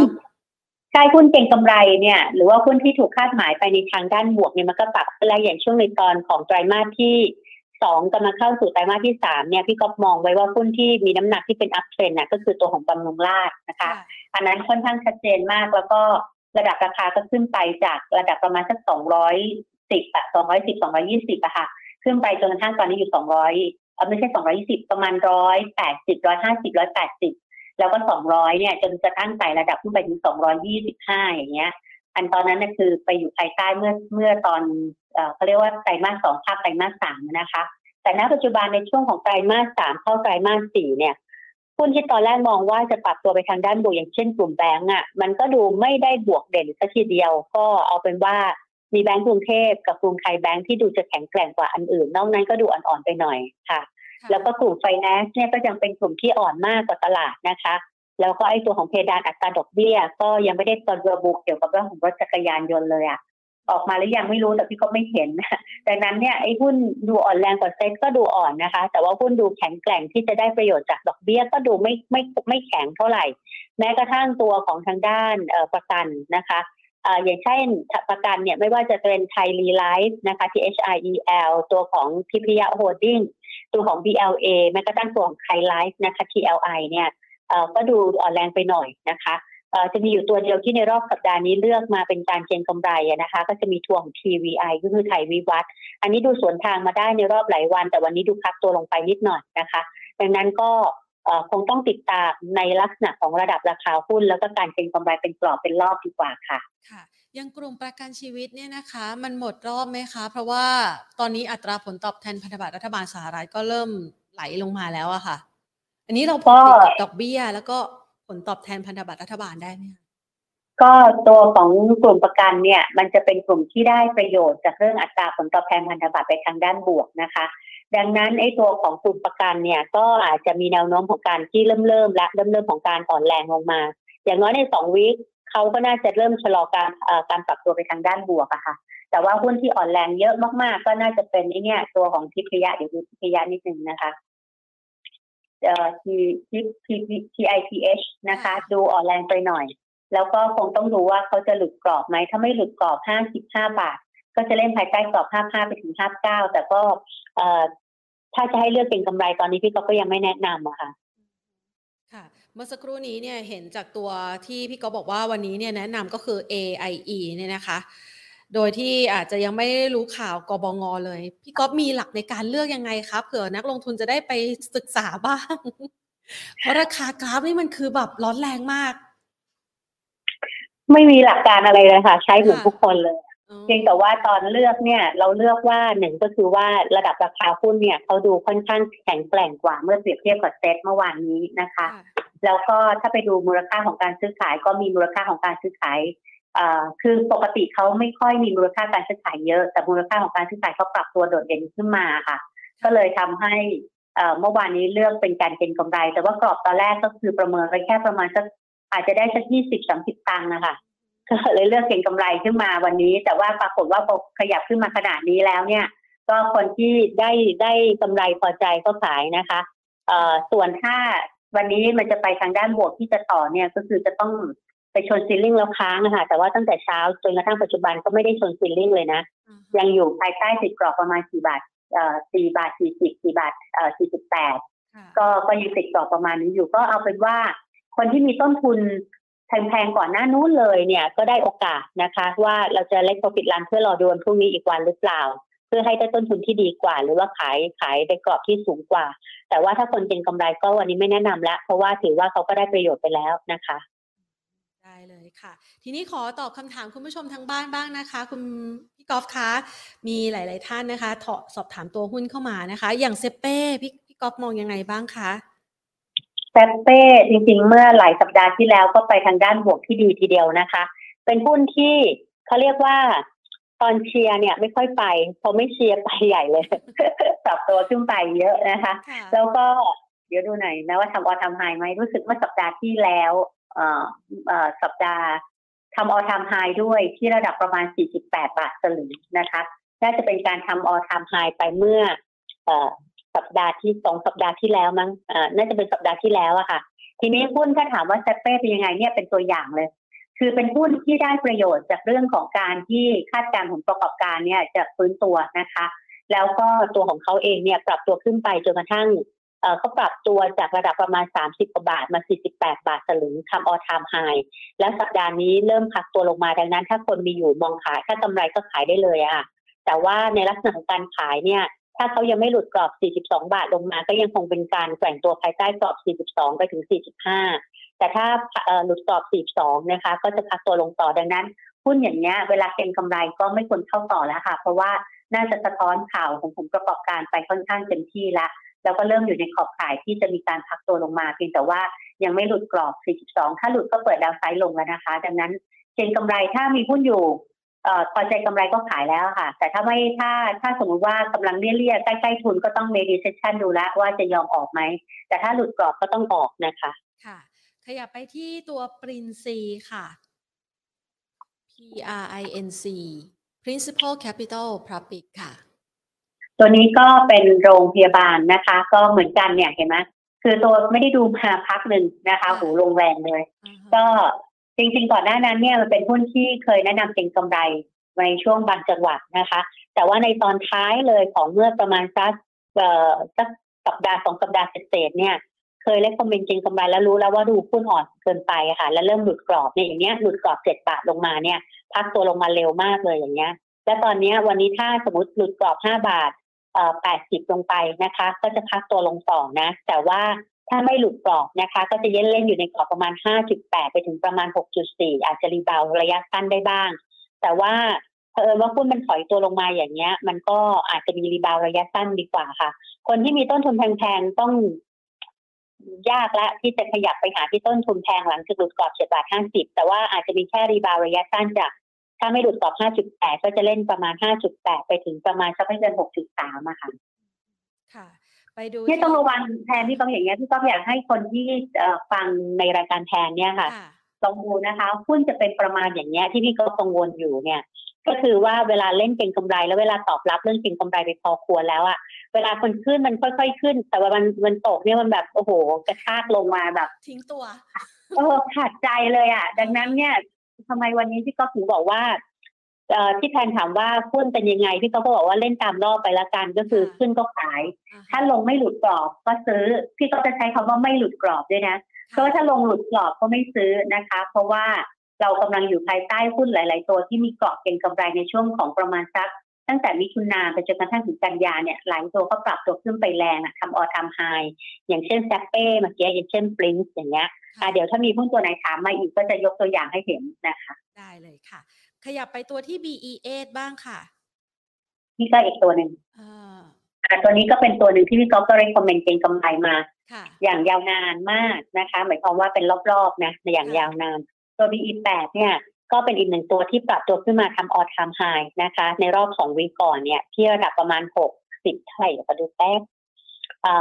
ใช่หุ้นเก่งกำไรเนี่ย หรือว่าหุ้นที่ถูกคาดหมายไปในทางด้านบวกเนี่ยมันก็ปรับอะไรอย่างช่วงในตอนของไตรมาสที่ สองกำลังเข้าสู่ไตรมาสที่สามเนี่ยพี่ก็มองไว้ว่าหุ้นที่มีน้ำหนักที่เป็นอัพเทรนน่ะก็คือตัวของบำรุงราชนะคะ อันนั้นค่อนข้างชัดเจนมากแล้วก็ระดับราคาก็ขึ้นไปจากระดับประมาณสักสองร้อยสิบอะสองร้อยสิบสองร้อยี่สิบอะค่ะ ขึ้นไปจนกระทั่งตอนนี้อยู่สองร้อยเออไม่ใช่สองร้อยี่สิบประมาณร้อยแปดสิบร้อยห้าสิบร้อยแปดสิบแล้วก็สองร้อยเนี่ยจนกระทั่งไต่ระดับขึ้นไปถึงสองร้อยยี่สิบห้าอย่างเงี้ย อันตอนนั้นน่คือไปอยู่ภายใต้เมื่อเมื่อตอนเขาเรียกว่าไตรมาสสองภาคไตรมาสสามนะคะ แต่ณปัจจุบันในช่วงของไตรมาสสามเข้าไตรมาสสี่เนี่ยหุ้นที่ตอนแรกมองว่าจะปรับตัวไปทางด้านบวกอย่างเช่นกลุ่มแบงก์อะมันก็ดูไม่ได้บวกเด่นสักทีเดียว ก็เอาเป็นว่ามีแบงก์กรุงเทพกับกรุงไทยแบงก์ที่ดูจะแข็งแกร่งกว่าอันอื่น นอกนั้นก็ดูอ่อนๆไปหน่อยค่ะ แล้วก็กลุ่มไฟแนนซ์เนี่ยก็ยังเป็นกลุ่มที่อ่อนมากกว่าตลาดนะคะ แล้วก็ไอ้ตัวของเพดานอัตราดอกเบี้ย ก็ยังไม่ได้ตอนระบุเกี่ยวกับเรื่องของรถจักรยานยนต์เลยอะออกมาหรือยังไม่รู้แต่พี่ก็ไม่เห็นดังนั้นเนี่ยไอ้หุ้นดูอ่อนแรงกว่าเซ็ตก็ดูอ่อนนะคะ แต่ว่าหุ้นดูแข็งแกร่งที่จะได้ประโยชน์จากดอกเบี้ยก็ดูไม่ไม่ไม่แข็งเท่าไหร่ แม้กระทั่งตัวของทางด้านประกันนะคะอย่างเช่นประกันเนี่ยไม่ว่าจะเป็นไทยรีไลฟ์นะคะ T H I E L ตัวของพิพิยะโฮดดิ้งตัวของ BLA แม้กระทั่งตัวของไทยไลฟ์นะคะ TLI เนี่ย ก็ดูอ่อนแรงไปหน่อยนะคะจะมีอยู่ตัวเดียวที่ในรอบสัปดาห์นี้เลือกมาเป็นการเก็งกำไรนะคะ ก็จะมีทวง TVI ก็คือไทยวิวัฒอันนี้ดูสวนทางมาได้ในรอบหลายวัน แต่วันนี้ดูพักตัวลงไปนิดหน่อยนะคะ ดังนั้นก็คงต้องติดตามในลักษณะของระดับราคาหุ้น แล้วก็การเก็งกำไรเป็นกรอบเป็นรอบดีกว่าค่ะ ค่ะยังกลุ่มประกันชีวิตเนี่ยนะคะ มันหมดรอบไหมคะ เพราะว่าตอนนี้อัตราผลตอบแทนพันธบัตรรัฐบาลสหรัฐก็เริ่มไหลลงมาแล้วอะค่ะ อันนี้เราพอติดกับดอกเบี้ย แล้วก็ผลตอบแทนพันธบัตรรัฐบาลได้ไหมก็ตัวของกลุ่มประกันเนี่ย มันจะเป็นกลุ่มที่ได้ประโยชน์จากเรื่องอัตราผลตอบแทนพันธบัตรไปทางด้านบวกนะคะ ดังนั้นไอ้ตัวของกลุ่มประกันเนี่ยก็อาจจะมีแนวโน้มของการที่เริ่มเริ่มและเริ่มเริ่มของการอ่อนแรงลงมา อย่างน้อยในสองวีคเขาก็น่าจะเริ่มชะลอการการปรับตัวไปทางด้านบวกอะค่ะ แต่ว่าหุ้นที่อ่อนแรงเยอะมากๆ ก็น่าจะเป็นไอ้นี่ตัวของทิพยะเดี๋ยวดูทิพยะนิดนึงนะคะ เอ่อทีทีทีทีไอทีเอชนะคะ ดูอ่อนแรงไปหน่อย แล้วก็คงต้องดูว่าเขาจะหลุดกรอบไหม ถ้าไม่หลุดกรอบห้าสิบห้าบาท ก็จะเล่นภายใต้กรอบห้าห้าไปถึงห้าเก้าแต่ก็เอ่อถ้าจะให้เลือกเป็นกำไรตอนนี้พี่ก็ยังไม่แนะนำอะค่ะค่ะเมื่อสักครู่นี้เนี่ยเห็นจากตัวที่พี่ก็บอกว่าวันนี้เนี่ยแนะนำก็คือ AIE เนี่ยนะคะ โดยที่อาจจะยังไม่รู้ข่าวกบงเลย พี่ก๊อฟมีหลักในการเลือกยังไงครับเผื่อนักลงทุนจะได้ไปศึกษาบ้าง เพราะราคากราฟนี่มันคือแบบร้อนแรงมาก ไม่มีหลักการอะไรเลยค่ะ ใช้เหมือนทุกคนเลยเพียงแต่ว่าตอนเลือกเนี่ย เราเลือกว่าหนึ่งก็คือว่าระดับราคาหุ้นเนี่ยเขาดูค่อนข้างแข็งแกร่งกว่าเมื่อเปรียบเทียบกับเซ็ตเมื่อวานนี้นะคะ แล้วก็ถ้าไปดูมูลค่าของการซื้อขายก็มีมูลค่าของการซื้อขาย คือปกติเขาไม่ค่อยมีมูลค่าการซื้อขายเยอะ แต่มูลค่าของการซื้อขายเขาปรับตัวโดดเด่นขึ้นมาค่ะ ก็เลยทำให้เมื่อวานนี้เลือกเป็นการเก็งกำไร แต่ว่ากรอบตอนแรกก็คือประเมินไว้แค่ประมาณสักอาจจะได้สักยี่สิบสามสิบตังค์นะคะก็เลยเลือกเก็งกำไรขึ้นมาวันนี้ แต่ว่าปรากฏว่าพอขยับขึ้นมาขนาดนี้แล้วเนี่ย ก็คนที่ได้ได้กำไรพอใจก็ขายนะคะเอ่อส่วนถ้าวันนี้มันจะไปทางด้านบวกที่จะต่อเนี่ยก็คือจะต้อง ไปชนซีลิ่งแล้วค้างนะคะแต่ว่าตั้งแต่เช้าจนกระทั่งปัจจุบันก็ไม่ได้ชนซีลิ่งเลยนะ ยังอยู่ภายใต้ติดกรอบประมาณสี่บาทเอ่อสี่บาทสี่สิบสี่บาทเอ่อสี่สิบแปดก็ก็ยังติดกรอบประมาณนี้อยู่ก็เอาเป็นว่า คนที่มีต้นทุนแพงๆก่อนหน้านู้นเลยเนี่ยก็ได้โอกาสนะคะ ว่าเราจะเล็กโปรฟิตลันเพื่อรอดูวันพรุ่งนี้อีกวันหรือเปล่า เพื่อให้ได้ต้นทุนที่ดีกว่า หรือว่าขายขายในกรอบที่สูงกว่า แต่ว่าถ้าคนเก็งกำไรก็วันนี้ไม่แนะนำแล้วเพราะว่าถือว่าเขาก็ได้ประโยชน์ไปแล้วนะคะได้ เลยค่ะ ทีนี้ขอตอบคำถามคุณผู้ชมทางบ้านบ้างนะคะ คุณพี่กอล์ฟคะมีหลาย ๆ ท่านนะคะสอบถามตัวหุ้นเข้ามานะคะ อย่างเซเป้พี่พี่กอล์ฟมองยังไงบ้างคะเซเป้จริง ๆ เมื่อหลายสัปดาห์ที่แล้วก็ไปทางด้านบวกที่ดีทีเดียวนะคะ เป็นหุ้นที่เขาเรียกว่าตอนเชียร์เนี่ยไม่ค่อยไปพอไม่เชียร์ไปใหญ่เลยปรับตัวขึ้นไปเยอะนะคะ แล้วก็เดี๋ยวดูหน่อยนะว่าทำออทำไฮไหมรู้สึกว่าสัปดาห์ที่แล้วเอ่อเอ่อ สัปดาห์ทำออทำไฮด้วยที่ระดับประมาณ 48 บาทสลึงนะคะ น่าจะเป็นการทำออทำไฮไปเมื่ออสัปดาห์ที่สองสัปดาห์ที่แล้วมั้งน่าจะเป็นสัปดาห์ที่แล้วอะค่ะ ทีนี้หุ้นถ้าถามว่าเซเป้เป็นยังไงเนี่ยเป็นตัวอย่างเลย คือเป็นหุ้นที่ได้ประโยชน์จากเรื่องของการที่คาดการณ์ผลประกอบการเนี่ยจะฟื้นตัวนะคะ แล้วก็ตัวของเขาเองเนี่ยปรับตัวขึ้นไปจนกระทั่ง เขาปรับตัวจากระดับประมาณ 30กว่าบาทมา 48 บาทสลึงทำออทามไฮแล้วสัปดาห์นี้เริ่มพักตัวลงมาดังนั้น ถ้าคนมีอยู่มองขาย ถ้ากำไรก็ขายได้เลยอะแต่ว่าในลักษณะของการขายเนี่ยถ้าเขายังไม่หลุดกรอบ 42 บาทลงมา ก็ยังคงเป็นการแกว่งตัวภายใต้กรอบ 42 ไปถึง 45 แต่ถ้าหลุดกรอบ 42 นะคะ ก็จะพักตัวลงต่อดังนั้นหุ้นอย่างเนี้ยเวลาเก็งกำไรก็ไม่ควรเข้าต่อแล้วค่ะ เพราะว่าน่าจะสะท้อนข่าวของผลประกอบการไปค่อนข้างเต็มที่แล้ว แล้วก็เริ่มอยู่ในขอบข่ายที่จะมีการพักตัวลงมาเพียงแต่ว่ายังไม่หลุดกรอบ 42 ถ้าหลุดก็เปิดดาวไซด์ลงแล้วนะคะ ดังนั้นเก็งกำไรถ้ามีหุ้นอยู่เอ่อพอใจกำไรก็ขายแล้วค่ะ แต่ถ้าไม่ถ้าถ้าสมมติว่ากำลังเลี่ยๆใกล้ๆทุนก็ต้องเมดิเซชันดูแล้ว่าจะยอมออกไหม แต่ถ้าหลุดกรอบก็ต้องออกนะคะ ค่ะ ขยับไปที่ตัวปรินซีค่ะ P R I N C Principal Capital Public ค่ะ ตัวนี้ก็เป็นโรงพยาบาลนะคะ ก็เหมือนกันเนี่ยเห็นไหมคือตัวไม่ได้ดูมาพักหนึ่งนะคะหูลงแรงเลย ก็จริงๆก่อนหน้านั้นเนี่ยมันเป็นหุ้นที่เคยแนะนำเก็งกำไรในช่วงบางจังหวัดนะคะ แต่ว่าในตอนท้ายเลยของเมื่อประมาณสักเอ่อสักสัปดาห์สองสัปดาห์เศษเนี่ย เคยเล่นคอมเมนต์เก็งกำไรแล้วรู้แล้วว่าดูหุ้นอ่อนเกินไปค่ะ แล้วเริ่มหลุดกรอบเนี่ยอย่างเงี้ยหลุดกรอบเจ็ดบาทลงมาเนี่ย พักตัวลงมาเร็วมากเลยอย่างเงี้ย และตอนนี้วันนี้ถ้าสมมติหลุดกรอบห้าบาท เอ่อแปดสิบลงไปนะคะ ก็จะพักตัวลงต่อนะ แต่ว่าถ้าไม่หลุดกรอบนะคะ ก็จะเย็นเล่นอยู่ในกรอบประมาณ 5.8 ไปถึงประมาณ 6.4 อาจจะรีบาวระยะสั้นได้บ้าง แต่ว่าเผอิญว่าหุ้นมันถอยตัวลงมาอย่างเงี้ย มันก็อาจจะมี rebound ระยะสั้นดีกว่าค่ะ คนที่มีต้นทุนแพงๆต้องยากละที่จะขยับไปหาที่ต้นทุนแพงหลังจากหลุดกรอบ7บาท50แต่ว่าอาจจะมีแค่ rebound ระยะสั้นจาก ถ้าไม่หลุดกรอบ 5.8 ก็จะเล่นประมาณ 5.8 ไปถึงประมาณสักไม่เกิน6.3อะค่ะค่ะ ไปดูที่ต้องระวังแทนที่ต้องอย่างเงี้ยที่ต้องอยากให้คนที่ฟังในรายการแทนเนี่ยค่ะลองดูนะคะหุ้นจะเป็นประมาณอย่างเงี้ยที่พี่ก็กังวลอยู่เนี่ยก็คือว่าเวลาเล่นเก็งกำไร แล้วเวลาตอบรับเรื่องเก็งกำไรไปพอควรแล้วอะเวลาคนขึ้นมันค่อยๆขึ้น แต่ว่ามันมันตกเนี่ยมันแบบโอ้โห กระชากลงมาแบบ ทิ้งตัวเออขาดใจเลยอะดังนั้นเนี่ย ทำไมวันนี้พี่ก็ถึงบอกว่าที่แทนถามว่าหุ้นเป็นยังไงพี่ก็บอกว่าเล่นตามรอบไปละกันก็คือขึ้นก็ขาย ถ้าลงไม่หลุดกรอบก็ซื้อ พี่ก็จะใช้คำว่าไม่หลุดกรอบด้วยนะเพราะว่าถ้าลงหลุดกรอบก็ไม่ซื้อนะคะ เพราะว่าเรากำลังอยู่ภายใต้หุ้นหลาย ๆ ตัวที่มีกรอบเก็งกำไรในช่วงของประมาณสัก ตั้งแต่มิถุนาไปจนกระทั่งถึงกันยาเนี่ยหลายตัวก็ปรับตัวขึ้นไปแรงอะทำออทำไฮอย่างเช่นแซปเป้เมื่อกี้อย่างเช่นปรินซ์อย่างเงี้ยเดี๋ยวถ้ามีหุ้นตัวไหนถามมาอีกก็จะยกตัวอย่างให้เห็นนะคะ ได้เลยค่ะ ขยับไปตัวที่ BE8 บ้างค่ะ นี่ก็อีกตัวหนึ่งอ่าตัวนี้ก็เป็นตัวหนึ่งที่พี่ก๊อฟก็เรคคอมเมนต์เก็งกำไรมา อย่างยาวนานมากนะคะ หมายความว่าเป็นรอบๆนะในอย่างยาวนาน ตัว BE8 เนี่ย ก็เป็นอีกหนึ่งตัวที่ปรับตัวขึ้นมาทำออทามไฮนะคะ ในรอบของวีก่อนเนี่ยที่ระดับประมาณหกสิบเท่าไหร่เดี๋ยวดูแป๊บอ่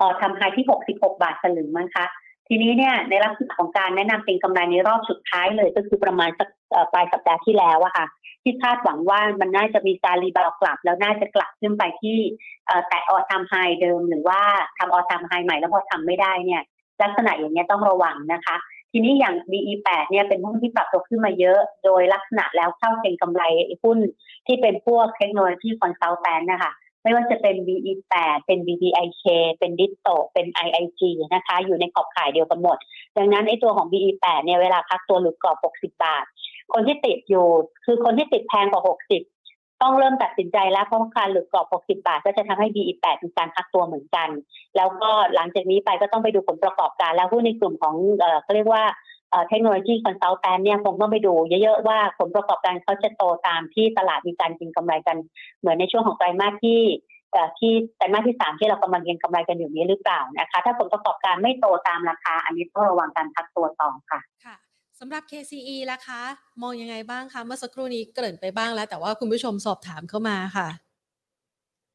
ออทำไฮที่หกสิบหกบาทสลึงมั้งคะทีนี้เนี่ยในลักษณะของการแนะนำเป็นกำไรในรอบสุดท้ายเลยก็คือประมาณสักปลายสัปดาห์ที่แล้วอะค่ะ ที่คาดหวังว่ามันน่าจะมีการ rebound กลับ แล้วน่าจะกลับขึ้นไปที่แตะ all time high เดิมหรือว่าทำ all time high ใหม่แล้วพอทำไม่ได้เนี่ย ลักษณะอย่างนี้ต้องระวังนะคะ ทีนี้อย่าง BE8 เนี่ยเป็นหุ้นที่ปรับตัวขึ้นมาเยอะ โดยลักษณะแล้วเขาเป็นกลุ่มหุ้นที่เป็นพวกเทคโนโลยี consultant นะคะไม่ว่าจะเป็น BE8 เป็น BBIK เป็น Ditto เป็น IIG นะคะ อยู่ในขอบข่ายเดียวกันหมด ดังนั้นไอตัวของ BE8 เนี่ยเวลาพักตัวหลุดกรอบ 60 บาท คนที่ติดอยู่คือคนที่ติดแพงกว่า 60 ต้องเริ่มตัดสินใจแล้วเพราะการหลุดกรอบ 60 บาท ก็จะทำให้ BE8 เป็นการพักตัวเหมือนกัน แล้วก็หลังจากนี้ไปก็ต้องไปดูผลประกอบการ แล้วหุ้นในกลุ่มของเขาเรียกว่าเทคโนโลยีคอนซัลแทนเนี่ยคงต้องไปดูเยอะๆว่าผลประกอบการเขาจะโตตามที่ตลาดมีการกินกำไรกัน เหมือนในช่วงของไตรมาสที่ที่ไตรมาสที่สามที่เรากำลังเก็งกำไรกันอยู่นี้หรือเปล่านะคะ ถ้าผลประกอบการไม่โตตามราคา อันนี้ต้องระวังการพักตัวต่อค่ะค่ะ สำหรับ KCE ล่ะคะ มองยังไงบ้างคะ เมื่อสักครู่นี้เกริ่นไปบ้างแล้ว แต่ว่าคุณผู้ชมสอบถามเข้ามาค่ะ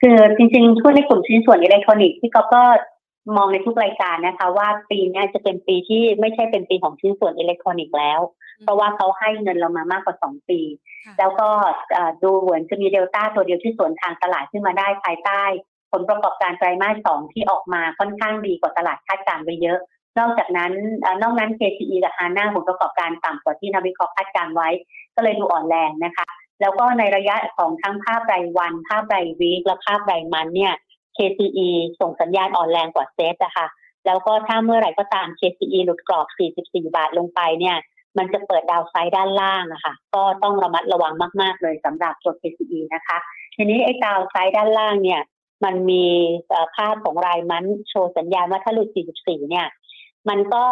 คือจริงๆทุกในกลุ่มชิ้นส่วนอิเล็กทรอนิกส์ที่เขาก็มองในทุกรายการนะคะ ว่าปีนี้จะเป็นปีที่ไม่ใช่เป็นปีของชิ้นส่วนอิเล็กทรอนิกส์แล้ว เพราะว่าเขาให้เงินเรามามากกว่าสองปี แล้วก็ดูเหมือนจะมีเดลต้าตัวเดียวที่สวนทางตลาดขึ้นมาได้ภายใต้ ผลประกอบการไตรมาสสองที่ออกมาค่อนข้างดีกว่าตลาดคาดการณ์ไปเยอะ นอกจากนั้นนอกนั้น KCE กับฮาน่าผลประกอบการต่ำกว่าที่นักวิเคราะห์คาดการไว้ ก็เลยดูอ่อนแรงนะคะ แล้วก็ในระยะของทั้งภาพรายวัน ภาพรายวีคและภาพรายมันเนี่ย KCE ส่งสัญญาณอ่อนแรงกว่าเซตนะคะแล้วก็ถ้าเมื่อไหร่ก็ตาม KCE หลุดกรอบ 44 บาทลงไปเนี่ยมันจะเปิดดาวไซด์ด้านล่างนะคะก็ต้องระมัดระวังมาก ๆ เลยสำหรับตัว KCE นะคะ ทีนี้ไอ้ดาวไซด์ด้านล่างเนี่ย มันมีภาพของรายมันโชว์สัญญาณว่าถ้าหลุด 44 เนี่ย มันก็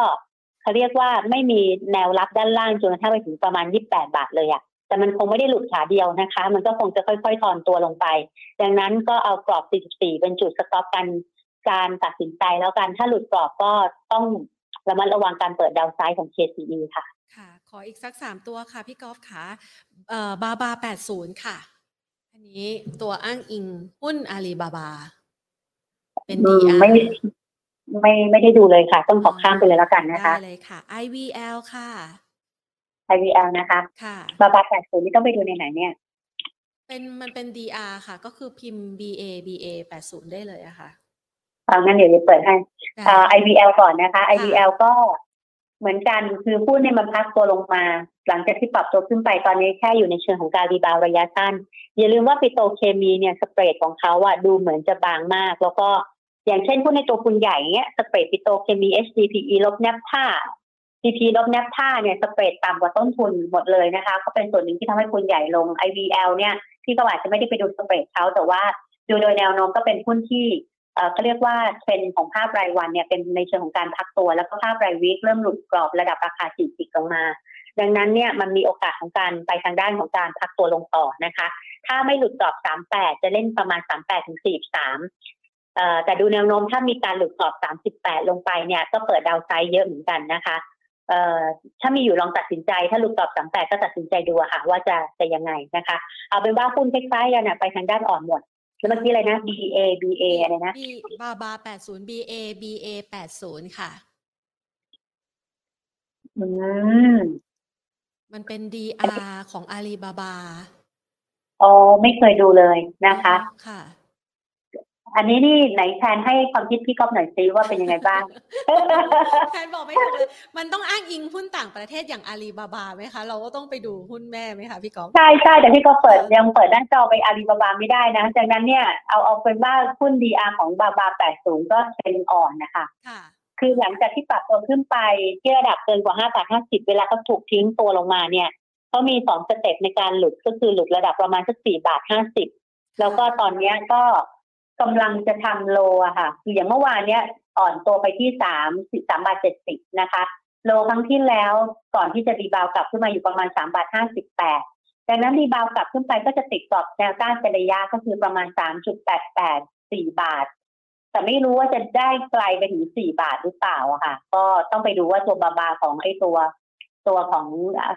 เขาเรียกว่าไม่มีแนวรับด้านล่างจนกระทั่งไปถึงประมาณ 28 บาทเลยอะแต่มันคงไม่ได้หลุดขาเดียวนะคะ มันก็คงจะค่อยๆถอนตัวลงไป ดังนั้นก็เอากรอบ 44 เป็นจุดสต็อปกันการตัดสินใจแล้วกัน ถ้าหลุดกรอบก็ต้องระมัดระวังการเปิดดาวไซด์ของ KCE ค่ะ ค่ะ ขออีกสักสามตัวค่ะ พี่กอล์ฟค่ะเอ่อบาบา80ค่ะ อันนี้ตัวอ้างอิงหุ้นอาลีบาบา เป็นดีไม่ ไม่ไม่ได้ดูเลยค่ะ ต้องขอข้ามไปเลยแล้วกันนะคะได้เลยค่ะ IVL ค่ะ IVL นะคะค่ะบาบาแปดศูนย์นี่ต้องไปดูในไหนเนี่ย เป็นมันเป็น DR ค่ะ ก็คือพิมพ์ BA BA แปดศูนย์ได้เลยอะค่ะเอางั้นเดี๋ยวจะเปิดให้อ่า IVL ก่อนนะคะ IVL ก็เหมือนกันคือพูดในมันพักตัวลงมา หลังจากที่ปรับตัวขึ้นไปตอนนี้แค่อยู่ในเชิงของการ rebound ระยะสั้น อย่าลืมว่าปิโตรเคมีเนี่ย spread ของเขาอะดูเหมือนจะบางมาก แล้วก็ อย่างเช่นพวกในตัวคุณใหญ่เนี้ยสเปรดปิโตเคมี HDPE ลบแนบท่า PP ลบแนบท่าเนี่ยสเปรดต่ำกว่าต้นทุนหมดเลยนะคะก็เป็นส่วนหนึ่งที่ทำให้คุณใหญ่ลง IVL เนี่ยพี่ก็อาจจะไม่ได้ไปดู spread เขาแต่ว่าดูโดยแนวโน้มก็เป็นหุ้นที่เขาเรียกว่าเทรนของภาพรายวันเนี่ยเป็นในเชิงของการพักตัว แล้วก็ภาพรายวีคเริ่มหลุดกรอบระดับราคาสี่สิบลงมา ดังนั้นเนี่ยมันมีโอกาสของการไปทางด้านของการพักตัวลงต่อนะคะ ถ้าไม่หลุดกรอบสามแปดจะเล่นประมาณสามแปดถึงสี่สาม แต่ดูแนวโน้มถ้ามีการหลุดกรอบสามสิบแปดลงไปเนี่ยก็เปิดดาวไซด์เยอะเหมือนกันนะคะเอ่อถ้ามีอยู่ลองตัดสินใจถ้าหลุดกรอบสามแปดก็ตัดสินใจดูค่ะ ว่าจะจะยังไงนะคะ เอาเป็นว่าหุ้นคล้ายๆกันไปทางด้านอ่อนหมดแล้วเมื่อกี้อะไรนะ B A B A อะไรนะ B บาบาแปดศูนย์ B A B A แปดศูนย์ค่ะ อืมมันเป็น D R ของอาลีบาบา อ๋อ ไม่เคยดูเลยนะคะ ค่ะ อันนี้นี่ไหนแทนให้ความคิดพี่ก๊อฟหน่อยซิว่าเป็นยังไงบ้างแทนบอกไม่ถูกเลยมันต้องอ้างอิงหุ้นต่างประเทศอย่างอาลีบาบาไหมคะ เราก็ต้องไปดูหุ้นแม่ไหมคะพี่ก๊อฟใช่ใช่แต่พี่ก๊อฟเปิดยังเปิดด้านจอไปอาลีบาบาไม่ได้นะจากนั้นเนี่ยเอาเอาเป็นว่าหุ้นดีอาร์ของบาบาแปดศูนย์ก็เป็นอ่อนนะคะค่ะคือหลังจากที่ปรับตัวขึ้นไปที่ระดับเกินกว่าห้าบาทห้าสิบเวลาเขาถูกทิ้งตัวลงมาเนี่ยเขามีสองสเต็ปในการหลุดก็คือหลุดระดับประมาณสักสี่บาทห้าสิบแล้วก็ตอนนี้ก็ กำลังจะทำโลอะค่ะ คืออย่างเมื่อวานเนี้ยอ่อนตัวไปที่สามสิบสามบาทเจ็ดสิบนะคะ โลครั้งที่แล้วก่อนที่จะรีบาวกลับขึ้นมาอยู่ประมาณสามบาทห้าสิบแปดดังนั้นรีบาวกลับขึ้นไปก็จะติดกรอบแนวต้านเป็นระยะก็คือประมาณสามจุดแปดแปดสี่บาท แต่ไม่รู้ว่าจะได้ไกลไปถึงสี่บาทหรือเปล่าอะค่ะ ก็ต้องไปดูว่าตัวบาบาของไอ้ตัว ตัวของ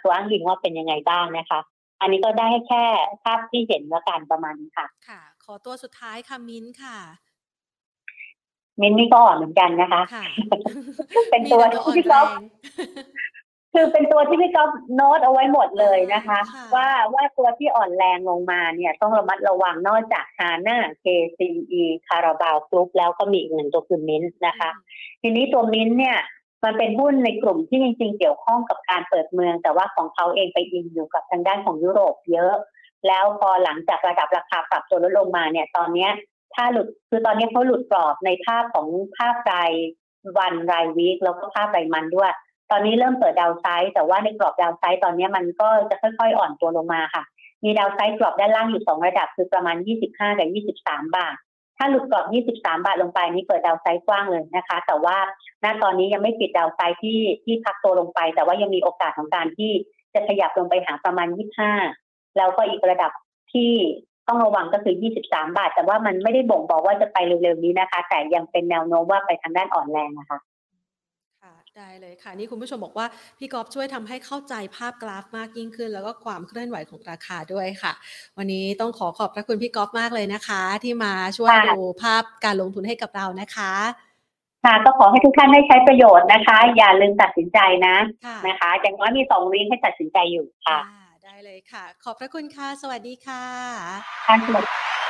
ตัวอ้างอิงว่าเป็นยังไงบ้างนะคะ อันนี้ก็ได้แค่ภาพที่เห็นแล้วกันประมาณนี้ค่ะ ขอตัวสุดท้ายค่ะมิ้นค่ะ มิ้นนี่ก็อ่อนเหมือนกันนะคะ เป็นตัวที่พี่ก๊อฟคือเป็นตัวที่พี่ก๊อฟโน้ตเอาไว้หมดเลยนะคะ ว่าว่าตัวที่อ่อนแรงลงมาเนี่ย ต้องระมัดระวังนอกจากฮาน่า KCE คาราบาวกรุ๊ปแล้วก็มีอีกหนึ่งตัวคือมิ้นนะคะ ทีนี้ตัวมิ้นเนี่ยมันเป็นหุ้นในกลุ่มที่จริงๆ เกี่ยวข้องกับการเปิดเมือง แต่ว่าของเขาเองไปอินอยู่กับทางด้านของยุโรปเยอะ แล้วพอหลังจากระดับราคาปรับตัวลดลงมาเนี่ย ตอนเนี้ย ถ้าหลุดคือตอนนี้เขาหลุดกรอบในภาพของภาพรายวันรายวีคแล้วก็ภาพรายมันด้วย ตอนนี้เริ่มเปิดดาวไซด์แต่ว่าในกรอบดาวไซด์ตอนนี้มันก็จะค่อยๆ อ่อนตัวลงมาค่ะ มีดาวไซด์กรอบด้านล่างอยู่สองระดับคือประมาณ 25 กับ 23 บาท ถ้าหลุดกรอบ 23 บาทลงไปนี่เปิดดาวไซด์กว้างเลยนะคะ แต่ว่าณตอนนี้ยังไม่ปิดดาวไซด์ที่ที่พักตัวลงไป แต่ว่ายังมีโอกาสของการที่จะขยับลงไปหาประมาณ 25 แล้วก็อีกระดับที่ต้องระวังก็คือ 23 บาท แต่ว่ามันไม่ได้บ่งบอกว่าจะไปเร็วๆนี้นะคะ แต่ยังเป็นแนวโน้มว่าไปทางด้านอ่อนแรงนะคะค่ะได้เลยค่ะ นี่คุณผู้ชมบอกว่าพี่กอฟช่วยทำให้เข้าใจภาพกราฟมากยิ่งขึ้น แล้วก็ความเคลื่อนไหวของราคาด้วยค่ะ วันนี้ต้องขอขอบพระคุณพี่กอฟมากเลยนะคะ ที่มาช่วยดูภาพการลงทุนให้กับเรานะคะค่ะก็ขอให้ทุกท่านได้ใช้ประโยชน์นะคะ อย่าลืมตัดสินใจนะนะคะอย่างน้อยมีสองวิให้ตัดสินใจอยู่ค่ะได้ เลยค่ะ ขอบพระคุณค่ะ สวัสดีค่ะค่ะสวัสดีค่ะ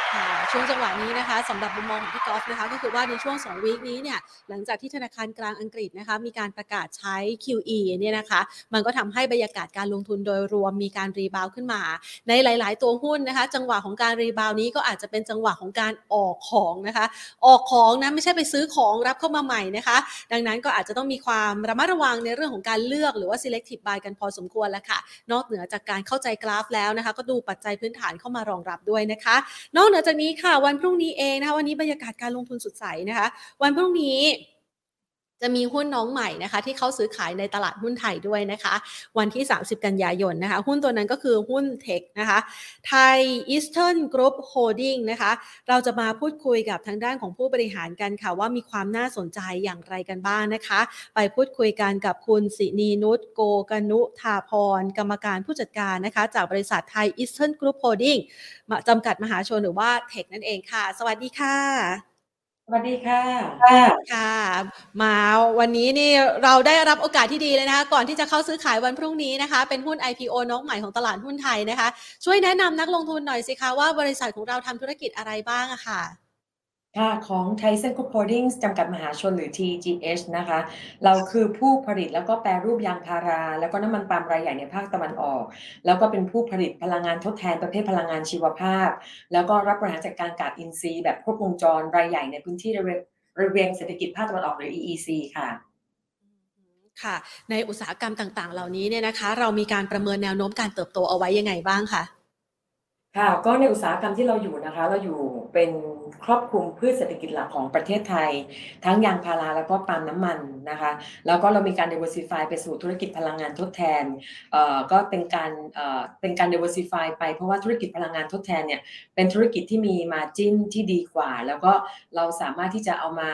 ช่วงจังหวะนี้นะคะสำหรับมุมมองของพี่กอล์ฟนะคะก็คือว่าในช่วง 2 วีคนี้เนี่ยหลังจากที่ธนาคารกลางอังกฤษนะคะมีการประกาศใช้ QE เนี่ยนะคะมันก็ทำให้บรรยากาศการลงทุนโดยรวมมีการรีบาวขึ้นมา ในหลาย ๆ ตัวหุ้นนะคะ จังหวะของการรีบาวนี้ก็อาจจะเป็นจังหวะของการออกของนะคะ ออกของนะไม่ใช่ไปซื้อของรับเข้ามาใหม่นะคะ ดังนั้นก็อาจจะต้องมีความระมัดระวังในเรื่องของการเลือกหรือว่า selective buy กันพอสมควรแล้วค่ะ นอกเหนือจากการเข้าใจกราฟแล้วนะคะ ก็ดูปัจจัยพื้นฐานเข้ามารองรับด้วยนะคะ นอกเหนือจากนี้ค่ะวันพรุ่งนี้เองนะคะวันนี้บรรยากาศการลงทุนสดใสนะคะ วันพรุ่งนี้ จะมีหุ้นน้องใหม่นะคะ ที่เข้าซื้อขายในตลาดหุ้นไทยด้วยนะคะ วันที่ 30 กันยายนนะคะ หุ้นตัวนั้นก็คือหุ้น TEGH นะคะไทยอีสเทิร์นกรุ๊ปโฮลดิ้งนะคะ เราจะมาพูดคุยกับทางด้านของผู้บริหารกันค่ะ ว่ามีความน่าสนใจอย่างไรกันบ้างนะคะ ไปพูดคุยกันกับคุณสินีนุชโกกนุทาภรณ์ กรรมการผู้จัดการนะคะ จากบริษัทไทยอีสเทิร์นกรุ๊ปโฮลดิ้งจำกัดมหาชนหรือว่า TEGH นั่นเองค่ะ สวัสดีค่ะ สวัสดีค่ะ ค่ะ มาวันนี้นี่เราได้รับโอกาสที่ดีเลยนะคะ ก่อนที่จะเข้าซื้อขายวันพรุ่งนี้นะคะ เป็นหุ้น IPO น้องใหม่ของตลาดหุ้นไทยนะคะ ช่วยแนะนำนักลงทุนหน่อยสิคะว่าบริษัทของเราทำธุรกิจอะไรบ้างอะค่ะ ค่ะของไทเซนคู o โ Holdings จำกัดมหาชนหรือ TGH นะคะ เราคือผู้ผลิตแล้วก็แปรรูปยางพารา แล้วก็น้ำมันปาล์มรายใหญ่ในภาคตะวันออก แล้วก็เป็นผู้ผลิตพลังงานทดแทนประเภทพลังงานชีวภาพ แล้วก็รับบริหารจัดการกากอินทรีย์แบบครบวงจรรายใหญ่ในพื้นที่ระเวียงเศรษฐกิจภาคตะวันออกหรือ EEC ค่ะค่ะ ในอุตสาหกรรมต่างๆ เหล่านี้เนี่ยนะคะ เรามีการประเมินแนวโน้มการเติบโตเอาไว้ยังไงบ้างคะค่ะก็ในอุตสาหกรรมที่เราอยู่นะคะ เราอยู่เป็น ครอบคลุมพืชเศรษฐกิจหลักของประเทศไทย ทั้งยางพาราแล้วก็ปาล์มน้ำมันนะคะแล้วก็เรามีการ diversify ไปสู่ธุรกิจพลังงานทดแทนก็เป็นการเป็นการ diversify ไปเพราะว่าธุรกิจพลังงานทดแทนเนี่ยเป็นธุรกิจที่มี margin ที่ดีกว่า แล้วก็เราสามารถที่จะเอามา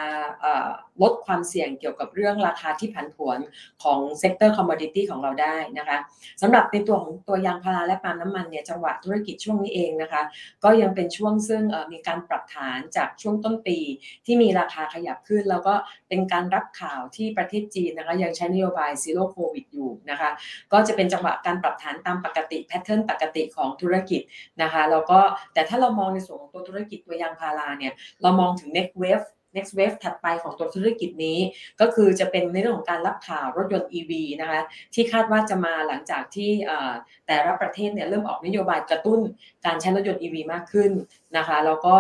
ลดความเสี่ยงเกี่ยวกับเรื่องราคาที่ผันผวนของ sector commodity ของเราได้นะคะสำหรับในตัวของตัวยางพาราและปาล์มน้ำมันเนี่ยจังหวะธุรกิจช่วงนี้เองนะคะ ก็ยังเป็นช่วงซึ่งมีการปรับฐานจากช่วงต้นปีที่มีราคาขยับขึ้น แล้วก็เป็นการรับข่าวที่ประเทศจีนนะคะยังใช้นโยบาย Zero Covid อยู่นะคะก็จะเป็นจังหวะการปรับฐานตามปกติ pattern ปกติของธุรกิจนะคะแล้วก็แต่ถ้าเรามองในส่วนของตัวธุรกิจตัวยางพาราเนี่ยเรามองถึง next wave next wave ถัดไปของตัวธุรกิจนี้ ก็คือจะเป็นในเรื่องของการรับข่าวรถยนต์ EV นะคะที่คาดว่าจะมาหลังจากที่แต่ละประเทศเนี่ยเริ่มออกนโยบายกระตุ้นการใช้รถยนต์ EV มากขึ้นนะคะแล้วก็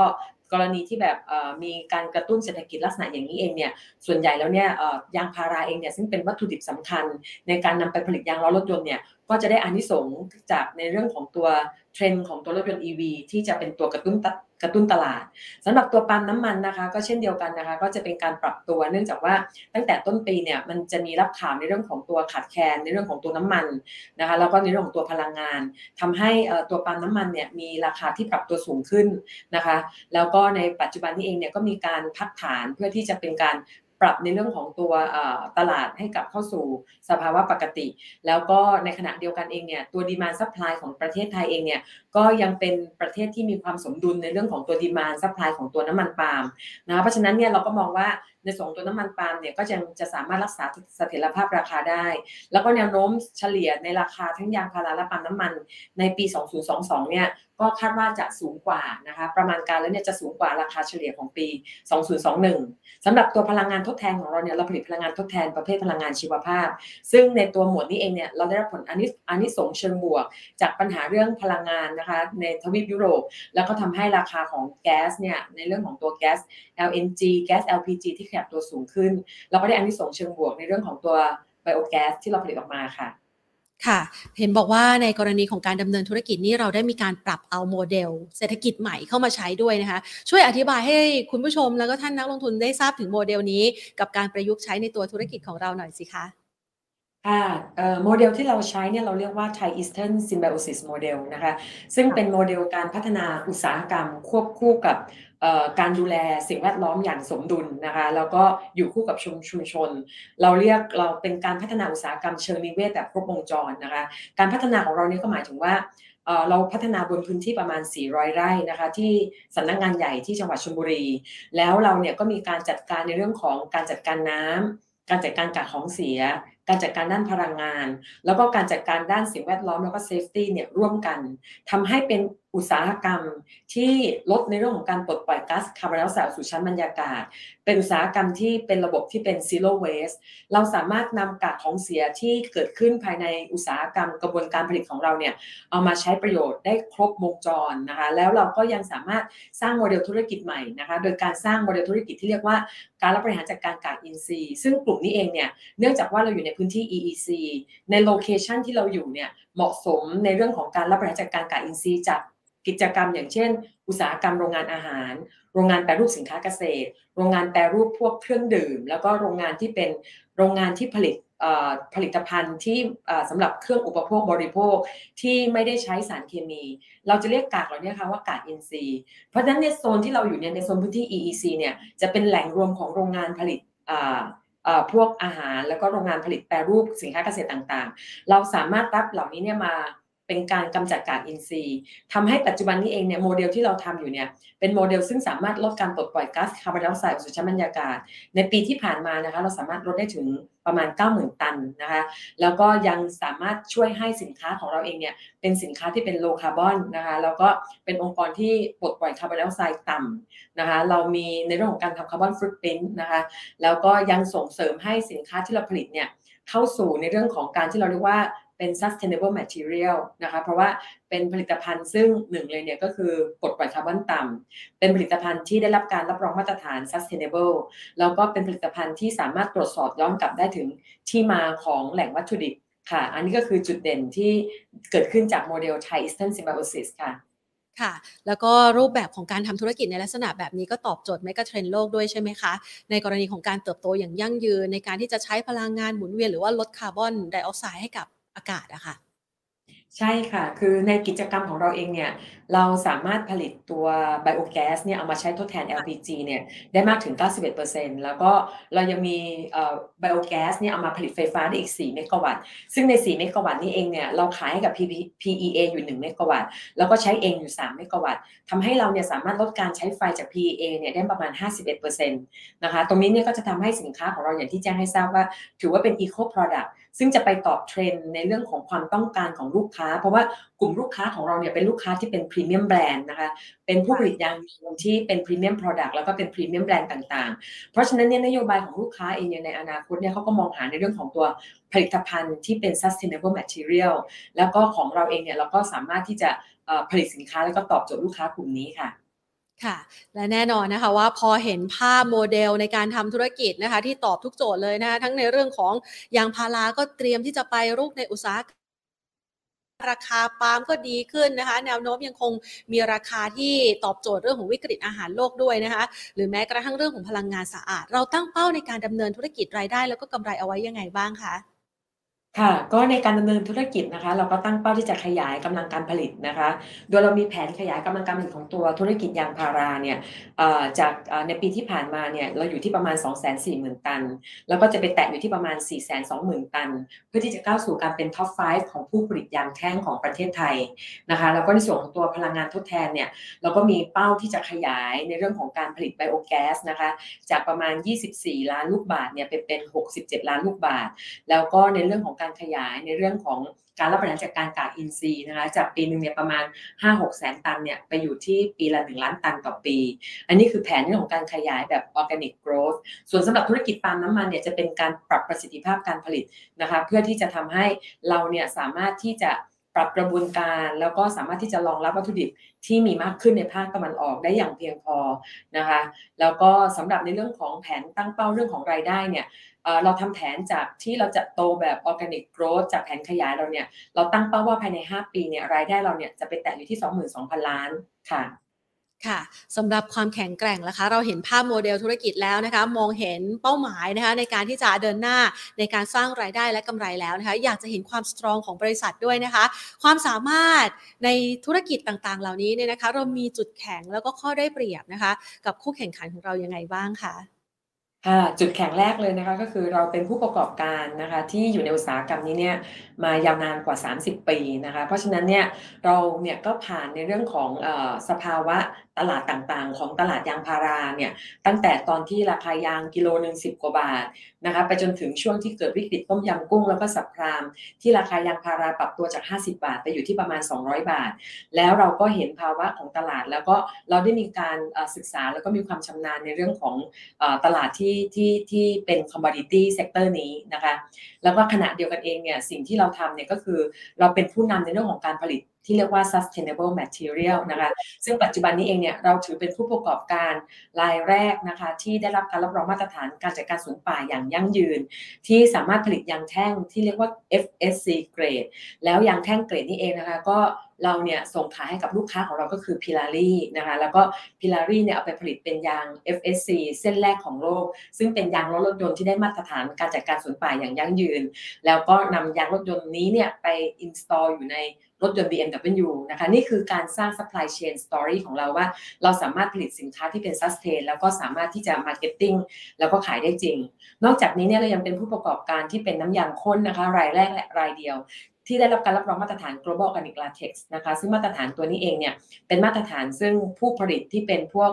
กรณีที่แบบมีการกระตุ้นเศรษฐกิจลักษณะอย่างนี้เองเนี่ยส่วนใหญ่แล้วเนี่ยยางพาราเองเนี่ยซึ่งเป็นวัตถุดิบสำคัญ ในการนำไปผลิตยางล้อรถยนต์เนี่ยก็จะได้อานิสงส์จากในเรื่องของตัวเทรนด์ของตัวรถยนต์ EV ที่จะเป็นตัวกระตุ้น กระตุ้นตลาดสำหรับตัวปั๊มน้ำมันนะคะ ก็เช่นเดียวกันนะคะ ก็จะเป็นการปรับตัวเนื่องจากว่าตั้งแต่ต้นปีเนี่ยมันจะมีรับข่าวในเรื่องของตัวขาดแคลนในเรื่องของตัวน้ำมันนะคะแล้วก็ในเรื่องของตัวพลังงานทำให้ตัวปั๊มน้ำมันเนี่ยมีราคาที่ปรับตัวสูงขึ้นนะคะ แล้วก็ในปัจจุบันนี้เองเนี่ยก็มีการพักฐานเพื่อที่จะเป็นการ ปรับในเรื่องของตัวตลาดให้กลับเข้าสู่สภาวะปกติ แล้วก็ในขณะเดียวกันเองเนี่ยตัว demand supply ของประเทศไทยเองเนี่ยก็ยังเป็นประเทศที่มีความสมดุลในเรื่องของตัว demand supply ของตัวน้ำมันปาล์มนะเพราะฉะนั้นเนี่ยเราก็มองว่าในส่วนตัวน้ำมันปาล์มเนี่ยก็จะจะสามารถรักษาเสถียรภาพราคาได้ แล้วก็แนวโน้มเฉลี่ยในราคาทั้งยางพาราและปาล์มน้ำมัน ในปี 2022 เนี่ยก็คาดว่าจะสูงกว่านะคะประมาณการแล้วเนี่ยจะสูงกว่าราคาเฉลี่ยของปี 2021สำหรับตัวพลังงานทดแทนของเราเนี่ยเราผลิตพลังงานทดแทนประเภทพลังงานชีวภาพ ซึ่งในตัวหมวดนี้เองเนี่ยเราได้รับผลอันนี้อันนี้สงเชิงบวก จากปัญหาเรื่องพลังงานนะคะในทวีปยุโรป แล้วก็ทำให้ราคาของแก๊สเนี่ยในเรื่องของตัวแก๊ส LNG แก๊ส LPG ที่ขยับตัวสูงขึ้น เราก็ได้อันนี้ส่งเชิงบวกในเรื่องของตัวไบโอแก๊สที่เราผลิตออกมาค่ะค่ะ เห็นบอกว่าในกรณีของการดำเนินธุรกิจนี้เราได้มีการปรับเอาโมเดล เศรษฐกิจใหม่เข้ามาใช้ด้วยนะคะ ช่วยอธิบายให้คุณผู้ชมแล้วก็ท่านนักลงทุนได้ทราบถึงโมเดลนี้ กับการประยุกต์ใช้ในตัวธุรกิจของเราหน่อยสิคะค่ะโมเดลที่เราใช้เนี่ยเราเรียกว่า Thai Eastern Symbiosis Model นะคะ ซึ่งเป็นโมเดลการพัฒนาอุตสาหกรรมควบคู่กับ การดูแลสิ่งแวดล้อมอย่างสมดุลนะคะแล้วก็อยู่คู่กับชุมชุมชน เราเรียกเราเป็นการพัฒนาอุตสาหกรรมเชิงนิเวศแบบครบวงจรนะคะการพัฒนาของเราเนี่ยก็หมายถึงว่าเราพัฒนาบนพื้นที่ประมาณ 400 ไร่นะคะที่สำนักงานใหญ่ที่จังหวัดชลบุรี แล้วเราเนี่ยก็มีการจัดการในเรื่องของการจัดการน้ำการจัดการกากของเสีย การจัดการด้านพลังงาน แล้วก็การจัดการด้านสิ่งแวดล้อมแล้วก็ safety เนี่ยร่วมกันทำให้เป็น อุตสาหกรรมที่ลดในเรื่องของการปลดปล่อยก๊าซคาร์บอนไดออกไซด์สู่ชั้นบรรยากาศ เป็นอุตสาหกรรมที่เป็นระบบที่เป็น zero waste เราสามารถนำกากของเสียที่เกิดขึ้นภายในอุตสาหกรรมกระบวนการผลิตของเราเนี่ยเอามาใช้ประโยชน์ได้ครบวงจรนะคะแล้วเราก็ยังสามารถสร้างโมเดลธุรกิจใหม่นะคะโดยการสร้างโมเดลธุรกิจที่เรียกว่าการรับบริหารจัดการกากอินทรีย์ ซึ่งกลุ่มนี้เองเนี่ยเนื่องจากว่าเราอยู่ในพื้นที่ EEC ใน location ที่เราอยู่เนี่ยเหมาะสมในเรื่องของการรับบริหารจัดการกากอินทรีย์จาก กิจกรรมอย่างเช่น อุตสาหกรรมโรงงานอาหาร โรงงานแปรรูปสินค้าเกษตร โรงงานแปรรูปพวกเครื่องดื่ม แล้วก็โรงงานที่เป็นโรงงานที่ผลิตผลิตภัณฑ์ที่สำหรับเครื่องอุปโภคบริโภคที่ไม่ได้ใช้สารเคมี เราจะเรียกกากเหล่านี้ค่ะว่ากากอินทรีย์ เพราะฉะนั้นในโซนที่เราอยู่เนี่ยในโซนพื้นที่ EEC เนี่ยจะเป็นแหล่งรวมของโรงงานผลิตพวกอาหารแล้วก็โรงงานผลิตแปรรูปสินค้าเกษตรต่างๆ เราสามารถรับเหล่านี้เนี่ยมา เป็นการกำจัดกากอินทรีย์ทำให้ปัจจุบันนี้เองเนี่ยโมเดลที่เราทำอยู่เนี่ยเป็นโมเดลซึ่งสามารถลดการปลดปล่อยก๊าซคาร์บอนไดออกไซด์สู่ชั้นบรรยากาศ ในปีที่ผ่านมานะคะเราสามารถลดได้ถึงประมาณ 90,000 ตันนะคะแล้วก็ยังสามารถช่วยให้สินค้าของเราเองเนี่ยเป็นสินค้าที่เป็น low carbon นะคะแล้วก็เป็นองค์กรที่ปลดปล่อยคาร์บอนไดออกไซด์ต่ำนะคะเรามีในเรื่องของการทำ carbon footprint นะคะแล้วก็ยังส่งเสริมให้สินค้าที่เราผลิตเนี่ยเข้าสู่ในเรื่องของการที่เราเรียกว่า เป็น sustainable material นะคะเพราะว่าเป็นผลิตภัณฑ์ซึ่งหนึ่งเลยเนี่ยก็คือปลดปล่อยคาร์บอนต่ำเป็นผลิตภัณฑ์ที่ได้รับการรับรองมาตรฐาน sustainable แล้วก็เป็นผลิตภัณฑ์ที่สามารถตรวจสอบย้อนกลับได้ถึงที่มาของแหล่งวัตถุดิบค่ะ อันนี้ก็คือจุดเด่นที่เกิดขึ้นจากโมเดล Thai Eastern Symbiosis ค่ะค่ะแล้วก็รูปแบบของการทำธุรกิจในลักษณะแบบนี้ก็ตอบโจทย์ megatrend โลกด้วยใช่ไหมคะ ในกรณีของการเติบโตอย่างยั่งยืนในการที่จะใช้พลังงานหมุนเวียนหรือว่าลดคาร์บอนไดออกไซด์ให้กับ อากาศอะค่ะ ใช่ค่ะ คือในกิจกรรมของเราเองเนี่ย เราสามารถผลิตตัวไบโอแก๊สเนี่ยเอามาใช้ทดแทน LPG เนี่ยได้มากถึง 91%แล้วก็เรายังมีไบโอแก๊สเนี่ยเอามาผลิตไฟฟ้าได้อีก 4 เมกะวัตต์ ซึ่งใน 4 เมกะวัตต์นี้เองเนี่ยเราขายให้กับ PEA อยู่ 1 เมกะวัตต์ แล้วก็ใช้เองอยู่ 3 เมกะวัตต์ทำให้เราเนี่ยสามารถลดการใช้ไฟจาก PEA เนี่ยได้ประมาณ 51%นะคะ ตรงนี้เนี่ยก็จะทำให้สินค้าของเราอย่างที่แจ้งให้ทราบว่า ถือว่าเป็น Eco Product ซึ่งจะไปตอบเทรนด์ในเรื่องของความต้องการของลูกค้า เพราะว่ากลุ่มลูกค้าของเราเนี่ยเป็นลูกค้าที่เป็น premium brand นะคะเป็นผู้ผลิตยางยนต์ที่เป็น premium product แล้วก็เป็น premium brand ต่างๆ เพราะฉะนั้นเนี่ยนโยบายของลูกค้าเองในอนาคตเนี่ยเขาก็มองหาในเรื่องของตัวผลิตภัณฑ์ที่เป็น sustainable material แล้วก็ของเราเองเนี่ยเราก็สามารถที่จะผลิตสินค้าแล้วก็ตอบโจทย์ลูกค้ากลุ่มนี้ค่ะ ค่ะ และแน่นอนนะคะว่าพอเห็นภาพโมเดลในการทำธุรกิจนะคะ ที่ตอบทุกโจทย์เลยนะคะทั้งในเรื่องของยางพาราก็เตรียมที่จะไปรุกในอุตสาหกรรมราคาปาล์มก็ดีขึ้นนะคะ แนวโน้มยังคงมีราคาที่ตอบโจทย์เรื่องของวิกฤตอาหารโลกด้วยนะคะ หรือแม้กระทั่งเรื่องของพลังงานสะอาด เราตั้งเป้าในการดำเนินธุรกิจรายได้ แล้วก็กำไรเอาไว้ยังไงบ้างคะ ค่ะ ก็ในการดำเนินธุรกิจนะคะ เราก็ตั้งเป้าที่จะขยายกำลังการผลิตนะคะ โดยเรามีแผนขยายกำลังการผลิตของตัวธุรกิจยางพาราเนี่ยจากในปีที่ผ่านมาเนี่ยเราอยู่ที่ประมาณ 2 4 0 0 0 0 ตัน แล้วก็จะไปแตะอยู่ที่ประมาณ 4 2 0 0 0 0 ตัน เพื่อที่จะก้าวสู่การเป็นท็อป 5 ของผู้ผลิตยางแท่งของประเทศไทยนะคะ แล้วก็ในส่วนของตัวพลังงานทดแทนเนี่ยเราก็มีเป้าที่จะขยายในเรื่องของการผลิตไบโอแก๊สนะคะจากประมาณ 24 ล้านลูกบาทเนี่ยเป็นเป็น 67 ล้านลูกบาท แล้วก็ในเรื่องของการขยายในเรื่องของการรับประทานจากการกากอินทรีย์นะคะจากปีหนึ่งเนี่ยประมาณ 5-6แสนตันเนี่ยไปอยู่ที่ปีละ 1 ล้านตันต่อปี อันนี้คือแผนเรื่องของการขยายแบบ organic growth ส่วนสำหรับธุรกิจปาล์มน้ำมันเนี่ยจะเป็นการปรับประสิทธิภาพการผลิตนะคะเพื่อที่จะทำให้เราเนี่ยสามารถที่จะปรับกระบวนการแล้วก็สามารถที่จะรองรับวัตถุดิบที่มีมากขึ้นในภาคตะวันออกได้อย่างเพียงพอนะคะ แล้วก็สำหรับในเรื่องของแผนตั้งเป้าเรื่องของรายได้เนี่ย เราทำแผนจากที่เราจะโตแบบ organic growth จากแผนขยายเราเนี่ย เราตั้งเป้าว่าภายใน 5 ปีเนี่ยรายได้เราเนี่ยจะไปแตะอยู่ที่ 22,000 ล้านค่ะค่ะสำหรับความแข็งแกร่งนะคะ เราเห็นภาพโมเดลธุรกิจแล้วนะคะ มองเห็นเป้าหมายนะคะในการที่จะเดินหน้าในการสร้างรายได้และกำไรแล้วนะคะ อยากจะเห็นความสตรองของบริษัทด้วยนะคะ ความสามารถในธุรกิจต่างๆ เหล่านี้เนี่ยนะคะ เรามีจุดแข็งแล้วก็ข้อได้เปรียบนะคะ กับคู่แข่งขันของเรายังไงบ้างคะ ค่ะจุดแข็งแรกเลยนะคะก็คือเราเป็นผู้ประกอบการนะคะที่อยู่ในอุตสาหกรรมนี้เนี่ยมายาวนานกว่า 30 ปีนะคะเพราะฉะนั้นเนี่ยเราเนี่ยก็ผ่านในเรื่องของเอ่อสภาวะตลาดต่างๆ ของตลาดยางพาราเนี่ยตั้งแต่ตอนที่ราคายางกิโลหนึ่งสิบกว่าบาทนะคะไปจนถึงช่วงที่เกิดวิกฤตต้มยำกุ้งแล้วก็ subprime ที่ราคายางพาราปรับตัวจาก 50 บาท ไปอยู่ที่ประมาณ 200 บาท แล้วเราก็เห็นภาวะของตลาด แล้วก็เราได้มีการศึกษาแล้วก็มีความชำนาญในเรื่องของตลาดที่ที่ที่เป็น commodity sector นี้นะคะ แล้วก็ขณะเดียวกันเองเนี่ยสิ่งที่เราทำเนี่ยก็คือเราเป็นผู้นำในเรื่องของการผลิต ที่เรียกว่า sustainable material นะคะ ซึ่งปัจจุบันนี้เองเนี่ยเราถือเป็นผู้ประกอบการรายแรกนะคะ ที่ได้รับการรับรองมาตรฐานการจัดการสวนป่าอย่างยั่งยืน ที่สามารถผลิตยางแท่งที่เรียกว่า FSC grade แล้วยางแท่งเกรดนี้เองนะคะ ก็เราเนี่ยส่งขายให้กับลูกค้าของเราก็คือพิลารีนะคะแล้วก็พิลารีเนี่ยเอาไปผลิตเป็นยาง FSC เส้นแรกของโลก ซึ่งเป็นยางรถรถยนต์ที่ได้มาตรฐานการจัดการสวนป่าอย่างยั่งยืน แล้วก็นำยางรถยนต์นี้เนี่ยไป install อยู่ใน รถยนต์ BMW นะคะนี่คือการสร้าง supply chain story ของเราว่า เราสามารถผลิตสินค้าที่เป็น sustain แล้วก็สามารถที่จะ marketing แล้วก็ขายได้จริง นอกจากนี้เนี่ยเรายังเป็นผู้ประกอบการที่เป็นน้ำยางข้นนะคะรายแรกและรายเดียวที่ได้รับการรับรองมาตรฐาน global organic latex นะคะ ซึ่งมาตรฐานตัวนี้เองเนี่ย เป็นมาตรฐานซึ่งผู้ผลิตที่เป็นพวก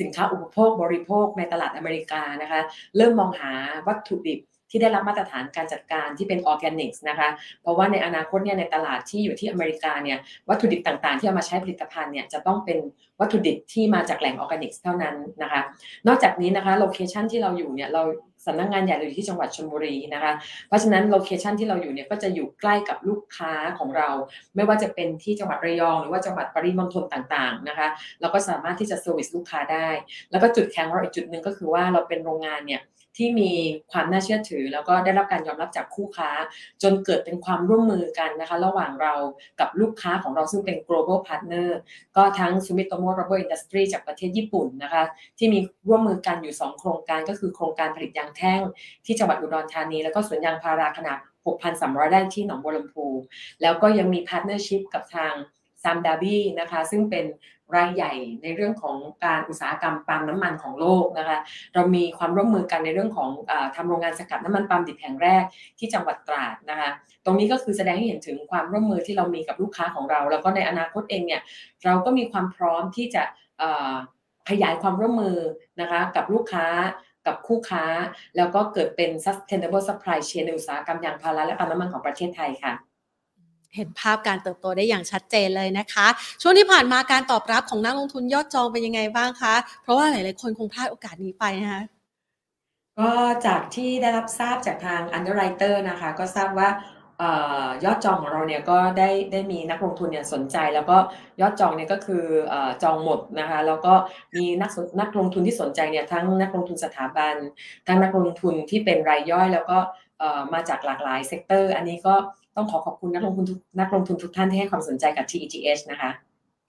สินค้าอุปโภคบริโภคในตลาดอเมริกานะคะ เริ่มมองหาวัตถุดิบ ที่ได้รับมาตรฐานการจัดการที่เป็นออร์แกนิกส์นะคะเพราะว่าในอนาคตเนี่ยในตลาดที่อยู่ที่อเมริกาเนี่ยวัตถุดิบต่างๆ ที่เอามาใช้ผลิตภัณฑ์เนี่ยจะต้องเป็นวัตถุดิบที่มาจากแหล่งออร์แกนิกส์เท่านั้นนะคะนอกจากนี้นะคะ location ที่เราอยู่เนี่ยเราสำนักงานใหญ่เราอยู่ที่จังหวัดชลบุรีนะคะ เพราะฉะนั้น location ที่เราอยู่เนี่ยก็จะอยู่ใกล้กับลูกค้าของเรา ไม่ว่าจะเป็นที่จังหวัดระยอง หรือว่าจังหวัดปริมณฑลต่างๆนะคะ เราก็สามารถที่จะ service ลูกค้าได้ แล้วก็จุดแข็งของเราอีกจุดหนึ่งก็คือว่าเราเป็นโรงงานเนี่ย ที่มีความน่าเชื่อถือ แล้วก็ได้รับการยอมรับจากคู่ค้า จนเกิดเป็นความร่วมมือกันนะคะระหว่างเรากับลูกค้าของเราซึ่งเป็น global partner ก็ทั้ง Sumitomo Rubber Industry จากประเทศญี่ปุ่นนะคะที่มีร่วมมือกันอยู่ 2 โครงการก็คือโครงการผลิตยางแท่ง ที่จังหวัดอุดรธานี แล้วก็สวนยางพาราขนาด 6,300 ไร่ที่หนองบัวลำภู แล้วก็ยังมี partnership กับทาง Sime Darby นะคะซึ่งเป็นรายใหญ่ในเรื่องของการอุตสาหกรรมปาล์มน้ำมันของโลกนะคะเรามีความร่วมมือกันในเรื่องของเอ่อทำโรงงานสกัดน้ำมันปาล์มดิบแห่งแรกที่จังหวัดตราดนะคะตรงนี้ก็คือแสดงให้เห็นถึงความร่วมมือที่เรามีกับลูกค้าของเรา แล้วก็ในอนาคตเองเนี่ยเราก็มีความพร้อมที่จะขยายความร่วมมือนะคะกับลูกค้ากับคู่ค้า แล้วก็เกิดเป็น sustainable supply chain ในอุตสาหกรรมยางพาราและปาล์มน้ำมันของประเทศไทยค่ะ เห็นภาพการเติบโตได้อย่างชัดเจนเลยนะคะ ช่วงที่ผ่านมาการตอบรับของนักลงทุนยอดจองเป็นยังไงบ้างคะ เพราะว่าหลาย ๆ คนคงพลาดโอกาสนี้ไปนะคะก็จากที่ได้รับทราบจากทาง underwriter นะคะ ก็ทราบว่ายอดจองของเราเนี่ยก็ได้ได้มีนักลงทุนเนี่ยสนใจ แล้วก็ยอดจองเนี่ยก็คือจองหมดนะคะแล้วก็มีนักนักลงทุนที่สนใจเนี่ยทั้งนักลงทุนสถาบัน ทั้งนักลงทุนที่เป็นรายย่อย แล้วก็มาจากหลากหลาย sector อันนี้ก็ ต้องขอขอบคุณนักลงทุนทุกนักลงทุนทุกท่านที่ให้ความสนใจกับ TEGH นะคะ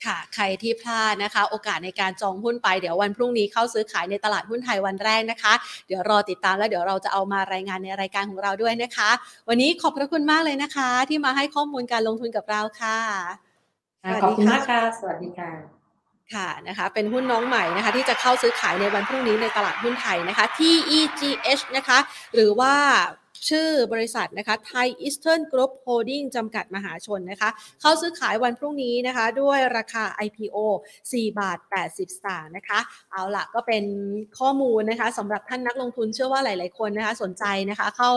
ค่ะ ใครที่พลาดนะคะ โอกาสในการจองหุ้นไปเดี๋ยววันพรุ่งนี้เข้าซื้อขายในตลาดหุ้นไทยวันแรกนะคะ เดี๋ยวรอติดตามแล้วเดี๋ยวเราจะเอามารายงานในรายการของเราด้วยนะคะ วันนี้ขอบพระคุณมากเลยนะคะ ที่มาให้ข้อมูลการลงทุนกับเราค่ะขอบคุณมากค่ะ สวัสดีค่ะค่ะนะคะเป็นหุ้นน้องใหม่นะคะที่จะเข้าซื้อขายในวันพรุ่งนี้ในตลาดหุ้นไทยนะคะ TEGH นะคะ หรือว่า ชื่อบริษัทนะคะไทยอีสเทิร์นกรุ๊ปโฮลดิ้งจำกัดมหาชนนะคะ เข้าซื้อขายวันพรุ่งนี้นะคะ ด้วยราคา IPO 4 บาท 80 สตางค์นะคะ เอาละก็เป็นข้อมูลนะคะสำหรับท่านนักลงทุนเชื่อว่าหลาย ๆ คนนะคะสนใจนะคะ เข้า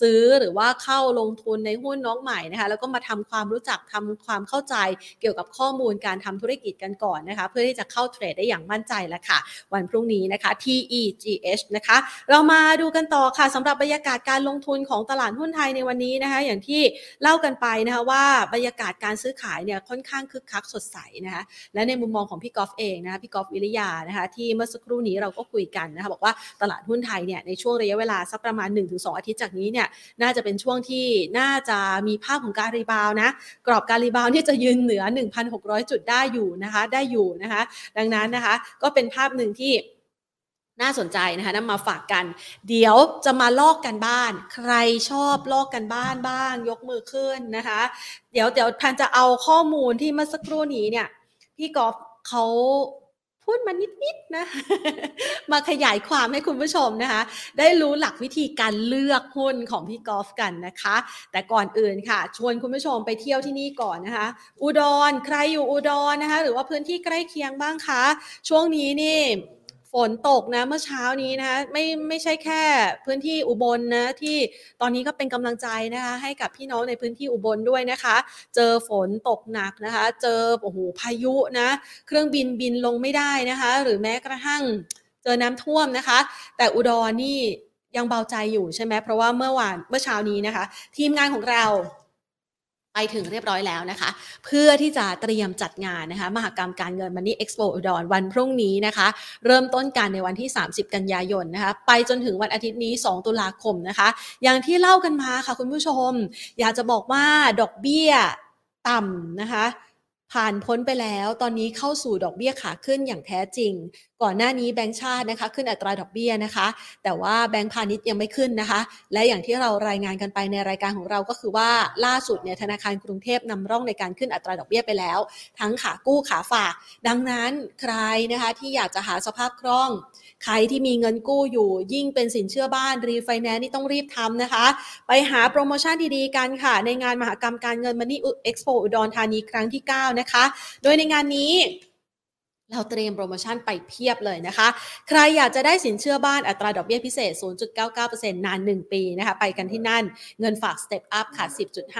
ซื้อหรือว่าเข้าลงทุนในหุ้นน้องใหม่นะคะ แล้วก็มาทำความรู้จักทำความเข้าใจเกี่ยวกับข้อมูลการทำธุรกิจกันก่อนนะคะ เพื่อที่จะเข้าเทรดได้อย่างมั่นใจแล้วค่ะ วันพรุ่งนี้นะคะ TEGH นะคะ เรามาดูกันต่อค่ะสำหรับบรรยากาศการลงทุนของตลาดหุ้นไทยในวันนี้นะคะ อย่างที่เล่ากันไปนะคะว่าบรรยากาศการซื้อขายเนี่ยค่อนข้างคึกคักสดใสนะคะและในมุมมองของพี่กอล์ฟเองนะคะพี่กอล์ฟวิริยานะคะที่เมื่อสักครู่นี้เราก็คุยกันนะคะบอกว่าตลาดหุ้นไทยเนี่ยในช่วงระยะเวลาสักประมาณ 1-2 อาทิตย์จากนี้เนี่ยน่าจะเป็นช่วงที่น่าจะมีภาพของการ rebound นะกรอบการ rebound นี่จะยืนเหนือ 1,600 จุดได้อยู่นะคะได้อยู่นะคะ ดังนั้นนะคะก็เป็นภาพหนึ่งที่ น่าสนใจนะคะนำมาฝากกัน เดี๋ยวจะมาลอกการบ้าน ใครชอบลอกการบ้านบ้าง ยกมือขึ้นนะคะ เดี๋ยวเดี๋ยวพันจะเอาข้อมูลที่เมื่อสักครู่นี้เนี่ย พี่กอล์ฟเขาพูดมานิดๆนะ มาขยายความให้คุณผู้ชมนะคะ ได้รู้หลักวิธีการเลือกหุ้นของพี่กอล์ฟกันนะคะ แต่ก่อนอื่นค่ะ ชวนคุณผู้ชมไปเที่ยวที่นี่ก่อนนะคะ อุดรใครอยู่อุดรนะคะ หรือว่าพื้นที่ใกล้เคียงบ้างคะ ช่วงนี้นี่ ฝนตกนะเมื่อเช้านี้นะคะไม่ไม่ใช่แค่พื้นที่อุบลนนะที่ตอนนี้ก็เป็นกำลังใจนะคะให้กับพี่น้องในพื้นที่อุบลด้วยนะคะ เจอฝนตกหนักนะคะ เจอโอ้โหพายุนะเครื่องบินบินลงไม่ได้นะคะ หรือแม้กระทั่งเจอน้ำท่วมนะคะ แต่อุดรนี่ยังเบาใจอยู่ใช่ไหมเพราะว่าเมื่อวานเมื่อเช้านี้นะคะ ทีมงานของเรา ไปถึงเรียบร้อยแล้วนะคะ เพื่อที่จะเตรียมจัดงานนะคะ มหกรรมการเงินมันนี่เอ็กซ์โปอุดรวันพรุ่งนี้นะคะ เริ่มต้นการในวันที่ 30 กันยายนนะคะ ไปจนถึงวันอาทิตย์นี้ 2 ตุลาคมนะคะ อย่างที่เล่ากันมาค่ะคุณผู้ชม อยากจะบอกว่าดอกเบี้ยต่ำนะคะ ผ่านพ้นไปแล้วตอนนี้เข้าสู่ดอกเบี้ยขาขึ้นอย่างแท้จริง ก่อนหน้านี้แบงก์ชาตินะคะ ขึ้นอัตราดอกเบี้ยนะคะ แต่ว่าแบงก์พาณิชย์ยังไม่ขึ้นนะคะ และอย่างที่เรารายงานกันไปในรายการของเราก็คือว่าล่าสุดเนี่ยธนาคารกรุงเทพนำร่องในการขึ้นอัตราดอกเบี้ยไปแล้ว ทั้งขากู้ขาฝาก ดังนั้นใครนะคะที่อยากจะหาสภาพคล่อง ใครที่มีเงินกู้อยู่ ยิ่งเป็นสินเชื่อบ้านรีไฟแนนซ์นี่ต้องรีบทำนะคะ ไปหาโปรโมชั่นดีๆกันค่ะ ในงานมหกรรมการเงินมันนี่เอ็กซ์โปอุดรธานีครั้งที่ 9 นะคะ โดยในงานนี้เราเตรียมโปรโมชั่นไปเพียบเลยนะคะ ใครอยากจะได้สินเชื่อบ้านอัตราดอกเบี้ยพิเศษ 0.99%นาน 1 ปีนะคะ ไปกันที่นั่น เงินฝาก Step Up ค่ะ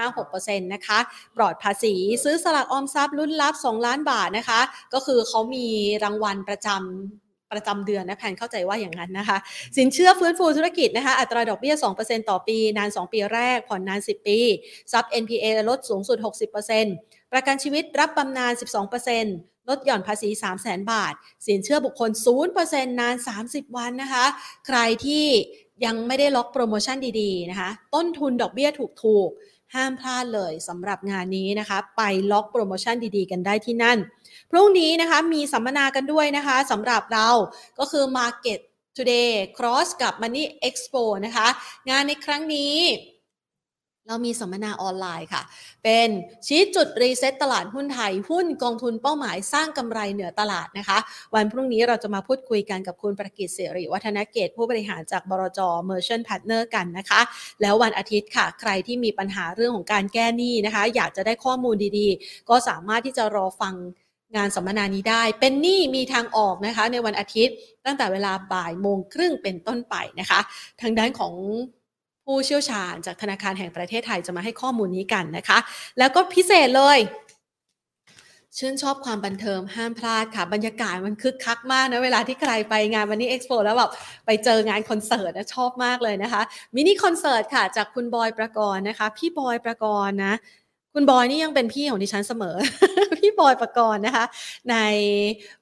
10.56%นะคะ ปลอดภาษี ซื้อสลากออมทรัพย์รุ่นลับ 2 ล้านบาทนะคะ ก็คือเขามีรางวัลประจำ ประจำเดือนนะแพนเข้าใจว่าอย่างนั้นนะคะ สินเชื่อฟื้นฟูธุรกิจนะคะอัตราดอกเบี้ย 2%ต่อปี นาน 2 ปีแรก ผ่อนนาน 10 ปีทรัพย์ NPA ลดสูงสุด 60%ประกันชีวิตรับบำนาญ 12%ลดหย่อนภาษี 3 0 0 0 0 0 บาท สินเชื่อบุคคล 0%นาน 30 วันนะคะ ใครที่ยังไม่ได้ล็อกโปรโมชั่นดีๆนะคะ ต้นทุนดอกเบี้ยถูกๆ ห้ามพลาดเลยสำหรับงานนี้นะคะ ไปล็อกโปรโมชั่นดีๆ กันได้ที่นั่น พรุ่งนี้นะคะมีสัมมนากันด้วยนะคะสำหรับเราก็คือ Market Today Cross กับ Money Expo นะคะ งานในครั้งนี้ เรามีสัมมนาออนไลน์ค่ะ เป็นชี้จุดรีเซ็ตตลาดหุ้นไทย หุ้นกองทุนเป้าหมายสร้างกำไรเหนือตลาดนะคะ วันพรุ่งนี้เราจะมาพูดคุยกันกับคุณประกิตสิริวัฒนเกตุผู้บริหารจากบลจ Merchant Partner กันนะคะ แล้ววันอาทิตย์ค่ะ ใครที่มีปัญหาเรื่องของการแก้หนี้นะคะ อยากจะได้ข้อมูลดีๆ ก็สามารถที่จะรอฟังงานสัมมนานี้ได้ เป็นหนี้มีทางออกนะคะ ในวันอาทิตย์ตั้งแต่เวลาบ่ายโมงครึ่งเป็นต้นไปนะคะ ทางด้านของ ผู้เชี่ยวชาญจากธนาคารแห่งประเทศไทยจะมาให้ข้อมูลนี้กันนะคะ แล้วก็พิเศษเลยชื่นชอบความบันเทิงห้ามพลาดค่ะ บรรยากาศมันคึกคักมากนะ เวลาที่ใครไปงานวันนี้เอ็กซ์โปแล้วแบบไปเจองานคอนเสิร์ตนะชอบมากเลยนะคะ มินิคอนเสิร์ตค่ะ จากคุณบอยประกรณ์นะคะ พี่บอยประกรณ์นะ คุณบอยนี่ยังเป็นพี่ของดิฉันเสมอ พี่บอยประกรณ์นะคะ ใน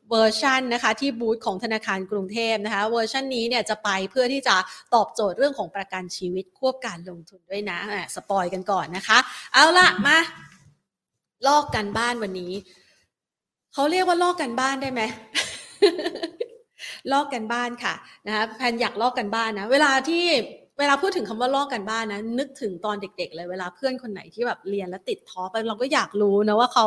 เวอร์ชันนะคะที่บูธของธนาคารกรุงเทพนะคะเวอร์ชันนี้เนี่ยจะไปเพื่อที่จะตอบโจทย์เรื่องของประกันชีวิตควบการลงทุนด้วยนะ spoil กันก่อนนะคะ เอาละมาลอกการบ้านวันนี้ เขาเรียกว่าลอกการบ้านได้ไหมลอกการบ้านค่ะนะคะแพนอยากลอกการบ้านนะ เวลาที่ เวลาพูดถึงคำว่าลอกการบ้านนะ นึกถึงตอนเด็ก ๆ เลยเวลาเพื่อนคนไหนที่แบบเรียนแล้วติด top ไปเราก็อยากรู้นะว่าเขา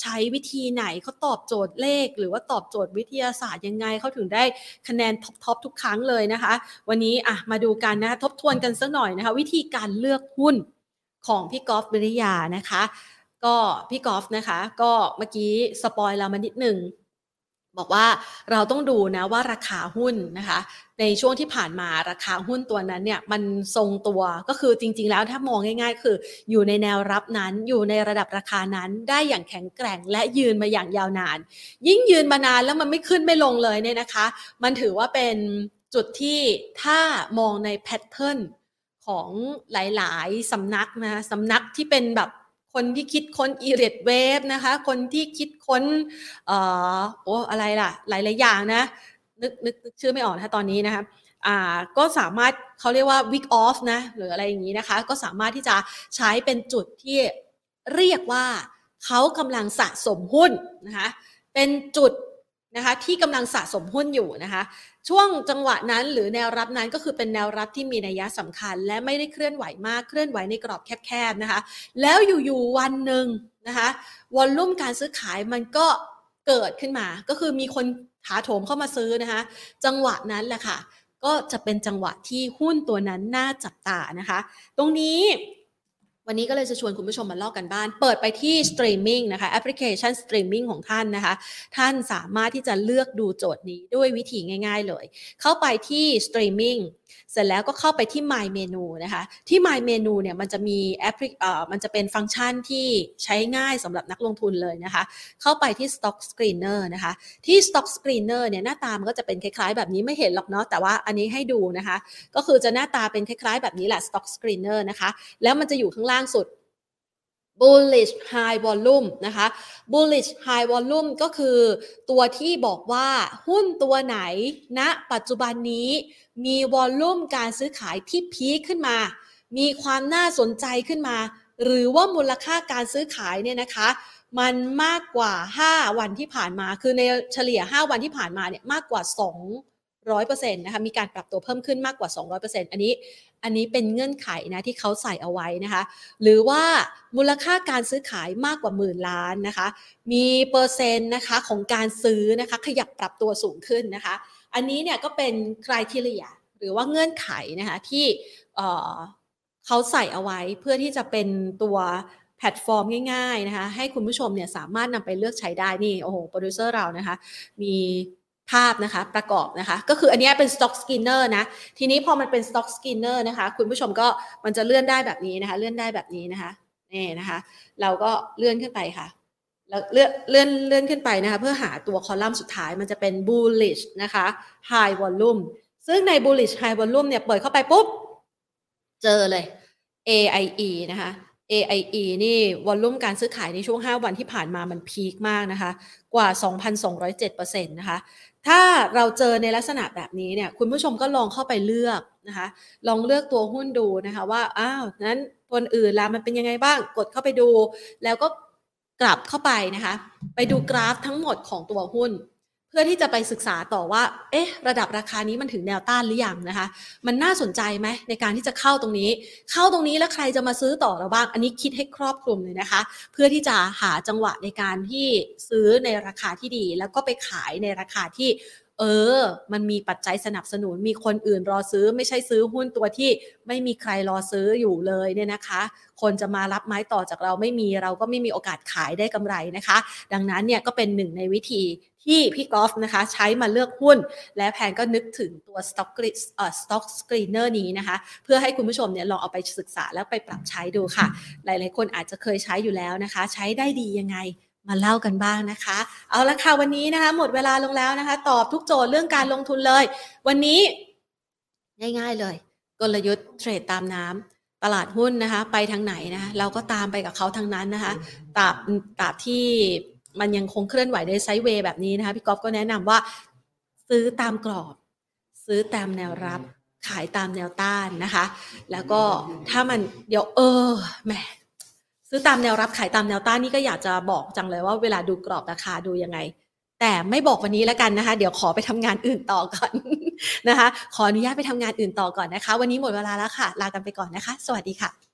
ใช้วิธีไหนเขาตอบโจทย์เลข หรือว่าตอบโจทย์วิทยาศาสตร์ยังไงเขาถึงได้คะแนน top ๆทุกครั้งเลยนะคะ วันนี้อะมาดูกันนะทบทวนกันสักหน่อยนะคะ วิธีการเลือกหุ้นของพี่กอล์ฟวิริยานะคะ ก็พี่กอล์ฟนะคะ ก็เมื่อกี้ spoil เรามานิดหนึ่ง บอกว่าเราต้องดูนะว่าราคาหุ้นนะคะ ในช่วงที่ผ่านมาราคาหุ้นตัวนั้นเนี่ยมันทรงตัวก็คือจริง ๆ แล้วถ้ามองง่าย ๆ คืออยู่ในแนวรับนั้นอยู่ในระดับราคานั้นได้อย่างแข็งแกร่งและยืนมาอย่างยาวนาน ยิ่งยืนมานานแล้วมันไม่ขึ้นไม่ลงเลยเนี่ยนะคะ มันถือว่าเป็นจุดที่ถ้ามองในแพทเทิร์นของหลาย ๆ สำนักนะสำนักที่เป็นแบบ คนที่คิดค้นอีเรดเวฟนะคะ คนที่คิดค้นเอ่อโอ้อะไรล่ะ หลาย ๆ อย่างนะ นึกนึกนึกชื่อไม่ออกถ้าตอนนี้นะคะอ่าก็สามารถเขาเรียกว่า week off นะ หรืออะไรอย่างนี้นะคะ ก็สามารถที่จะใช้เป็นจุดที่เรียกว่าเขากำลังสะสมหุ้นนะคะ เป็นจุดนะคะที่กำลังสะสมหุ้นอยู่นะคะ ช่วงจังหวะนั้นหรือแนวรับนั้นก็คือเป็นแนวรับที่มีนัยยะสำคัญ และไม่ได้เคลื่อนไหวมากเคลื่อนไหวในกรอบแคบๆนะคะ แล้วอยู่ๆวันหนึ่งนะคะ volume การซื้อขายมันก็เกิดขึ้นมา ก็คือมีคนถาโถมเข้ามาซื้อนะคะ จังหวะนั้นแหละค่ะ ก็จะเป็นจังหวะที่หุ้นตัวนั้นน่าจับตานะคะ ตรงนี้ วันนี้ก็เลยจะชวนคุณผู้ชมมาลอกการบ้าน เปิดไปที่สตรีมมิ่งนะคะแอปพลิเคชันสตรีมมิ่งของท่านนะคะ ท่านสามารถที่จะเลือกดูโจทย์นี้ด้วยวิธีง่าย ๆ เลย เข้าไปที่สตรีมมิ่งเสร็จแล้วก็เข้าไปที่ My Menu นะคะ ที่ My Menu เนี่ยมันจะมีแอปพลิเอ่อมันจะเป็นฟังก์ชันที่ใช้ง่ายสำหรับนักลงทุนเลยนะคะ เข้าไปที่ Stock Screener นะคะ ที่ Stock Screener เนี่ยหน้าตามันก็จะเป็นคล้ายๆ แบบนี้ไม่เห็นหรอกเนาะแต่ว่าอันนี้ให้ดูนะคะ ก็คือจะหน้าตาเป็นคล้ายๆ แบบนี้แหละ Stock Screener นะคะ แล้วมันจะอยู่ข้างล่างสุด bullish high volume นะคะ bullish high volume ก็คือตัวที่บอกว่าหุ้นตัวไหนณนะปัจจุบันนี้มีวอลลุ่มการซื้อขายที่พีคขึ้นมา มีความน่าสนใจขึ้นมา หรือว่ามูลค่าการซื้อขายเนี่ยนะคะ มันมากกว่า 5 วันที่ผ่านมา คือในเฉลี่ย 5 วันที่ผ่านมาเนี่ยมากกว่า200%นะคะมีการปรับตัวเพิ่มขึ้นมากกว่า 200%อันนี้ อันนี้เป็นเงื่อนไขนะที่เขาใส่เอาไว้นะคะ หรือว่ามูลค่าการซื้อขายมากกว่าหมื่นล้านนะคะ มีเปอร์เซ็นต์นะคะของการซื้อนะคะขยับปรับตัวสูงขึ้นนะคะ อันนี้เนี่ยก็เป็น criteria หรือว่าเงื่อนไขนะคะที่เขาใส่เอาไว้เพื่อที่จะเป็นตัวแพลตฟอร์มง่ายๆนะคะให้คุณผู้ชมเนี่ยสามารถนำไปเลือกใช้ได้นี่โอ้โหโปรดิวเซอร์เรานะคะมี ภาพนะคะประกอบนะคะ ก็คืออันนี้เป็น stock skinner นะ ทีนี้พอมันเป็น stock screener นะคะ คุณผู้ชมก็มันจะเลื่อนได้แบบนี้นะคะ เลื่อนได้แบบนี้นะคะนี่นะคะ เราก็เลื่อนขึ้นไปค่ะแล้วเลื่อนเลื่อนเลื่อนขึ้นไปนะคะ เพื่อหาตัวคอลัมน์สุดท้ายมันจะเป็น bullish นะคะ high volume ซึ่งใน bullish high volume เนี่ยเปิดเข้าไปปุ๊บ เจอเลย AIE นะคะ AIE นี่วอลลุ่มการซื้อขายในช่วง 5 วันที่ผ่านมามันพีคมากนะคะ กว่า 2,207%นะคะ ถ้าเราเจอในลักษณะแบบนี้เนี่ยคุณผู้ชมก็ลองเข้าไปเลือกนะคะ ลองเลือกตัวหุ้นดูนะคะว่าอ้าวนั้นตัวอื่นละมันเป็นยังไงบ้างกดเข้าไปดู แล้วก็กลับเข้าไปนะคะ ไปดูกราฟทั้งหมดของตัวหุ้น พื่อที่จะไปศึกษาต่อว่า เอ๊ะ ระดับราคานี้มันถึงแนวต้านหรือยังนะคะ มันน่าสนใจไหมในการที่จะเข้าตรงนี้ เข้าตรงนี้แล้วใครจะมาซื้อต่อเราบ้าง อันนี้คิดให้ครอบคลุมเลยนะคะ เพื่อที่จะหาจังหวะในการที่ซื้อในราคาที่ดี แล้วก็ไปขายในราคาที่ เออ มันมีปัจจัยสนับสนุน มีคนอื่นรอซื้อ ไม่ใช่ซื้อหุ้นตัวที่ไม่มีใครรอซื้ออยู่เลยเนี่ยนะคะ คนจะมารับไม้ต่อจากเราไม่มี เราก็ไม่มีโอกาสขายได้กำไรนะคะ ดังนั้นเนี่ยก็เป็นหนึ่งในวิธี ที่พี่กอล์ฟนะคะใช้มาเลือกหุ้น และแพนก็นึกถึงตัว stock เอ่อ stock screener นี้นะคะ เพื่อให้คุณผู้ชมเนี่ยลองเอาไปศึกษาแล้วไปปรับใช้ดูค่ะ หลายๆ คนอาจจะเคยใช้อยู่แล้วนะคะ ใช้ได้ดียังไงมาเล่ากันบ้างนะคะ เอาละค่ะวันนี้นะคะ หมดเวลาลงแล้วนะคะ ตอบทุกโจทย์เรื่องการลงทุนเลย วันนี้ง่ายๆเลย กลยุทธ์เทรดตามน้ำตลาดหุ้นนะคะ ไปทางไหนนะคะเราก็ตามไปกับเขาทางนั้นนะคะตราบตราบที่ มันยังคงเคลื่อนไหวในไซด์เวย์แบบนี้นะคะพี่ก๊อฟก็แนะนำว่า ซื้อตามกรอบ ซื้อตามแนวรับ ขายตามแนวต้านนะคะ แล้วก็ถ้ามันเดี๋ยวเออแหมซื้อตามแนวรับขายตามแนวต้านนี่ก็อยากจะบอกจังเลยว่าเวลาดูกรอบราคาดูยังไง แต่ไม่บอกวันนี้แล้วกันนะคะ เดี๋ยวขอไปทำงานอื่นต่อก่อนนะคะ ขออนุญาตไปทำงานอื่นต่อก่อนนะคะ วันนี้หมดเวลาแล้วค่ะ ลากันไปก่อนนะคะ สวัสดีค่ะ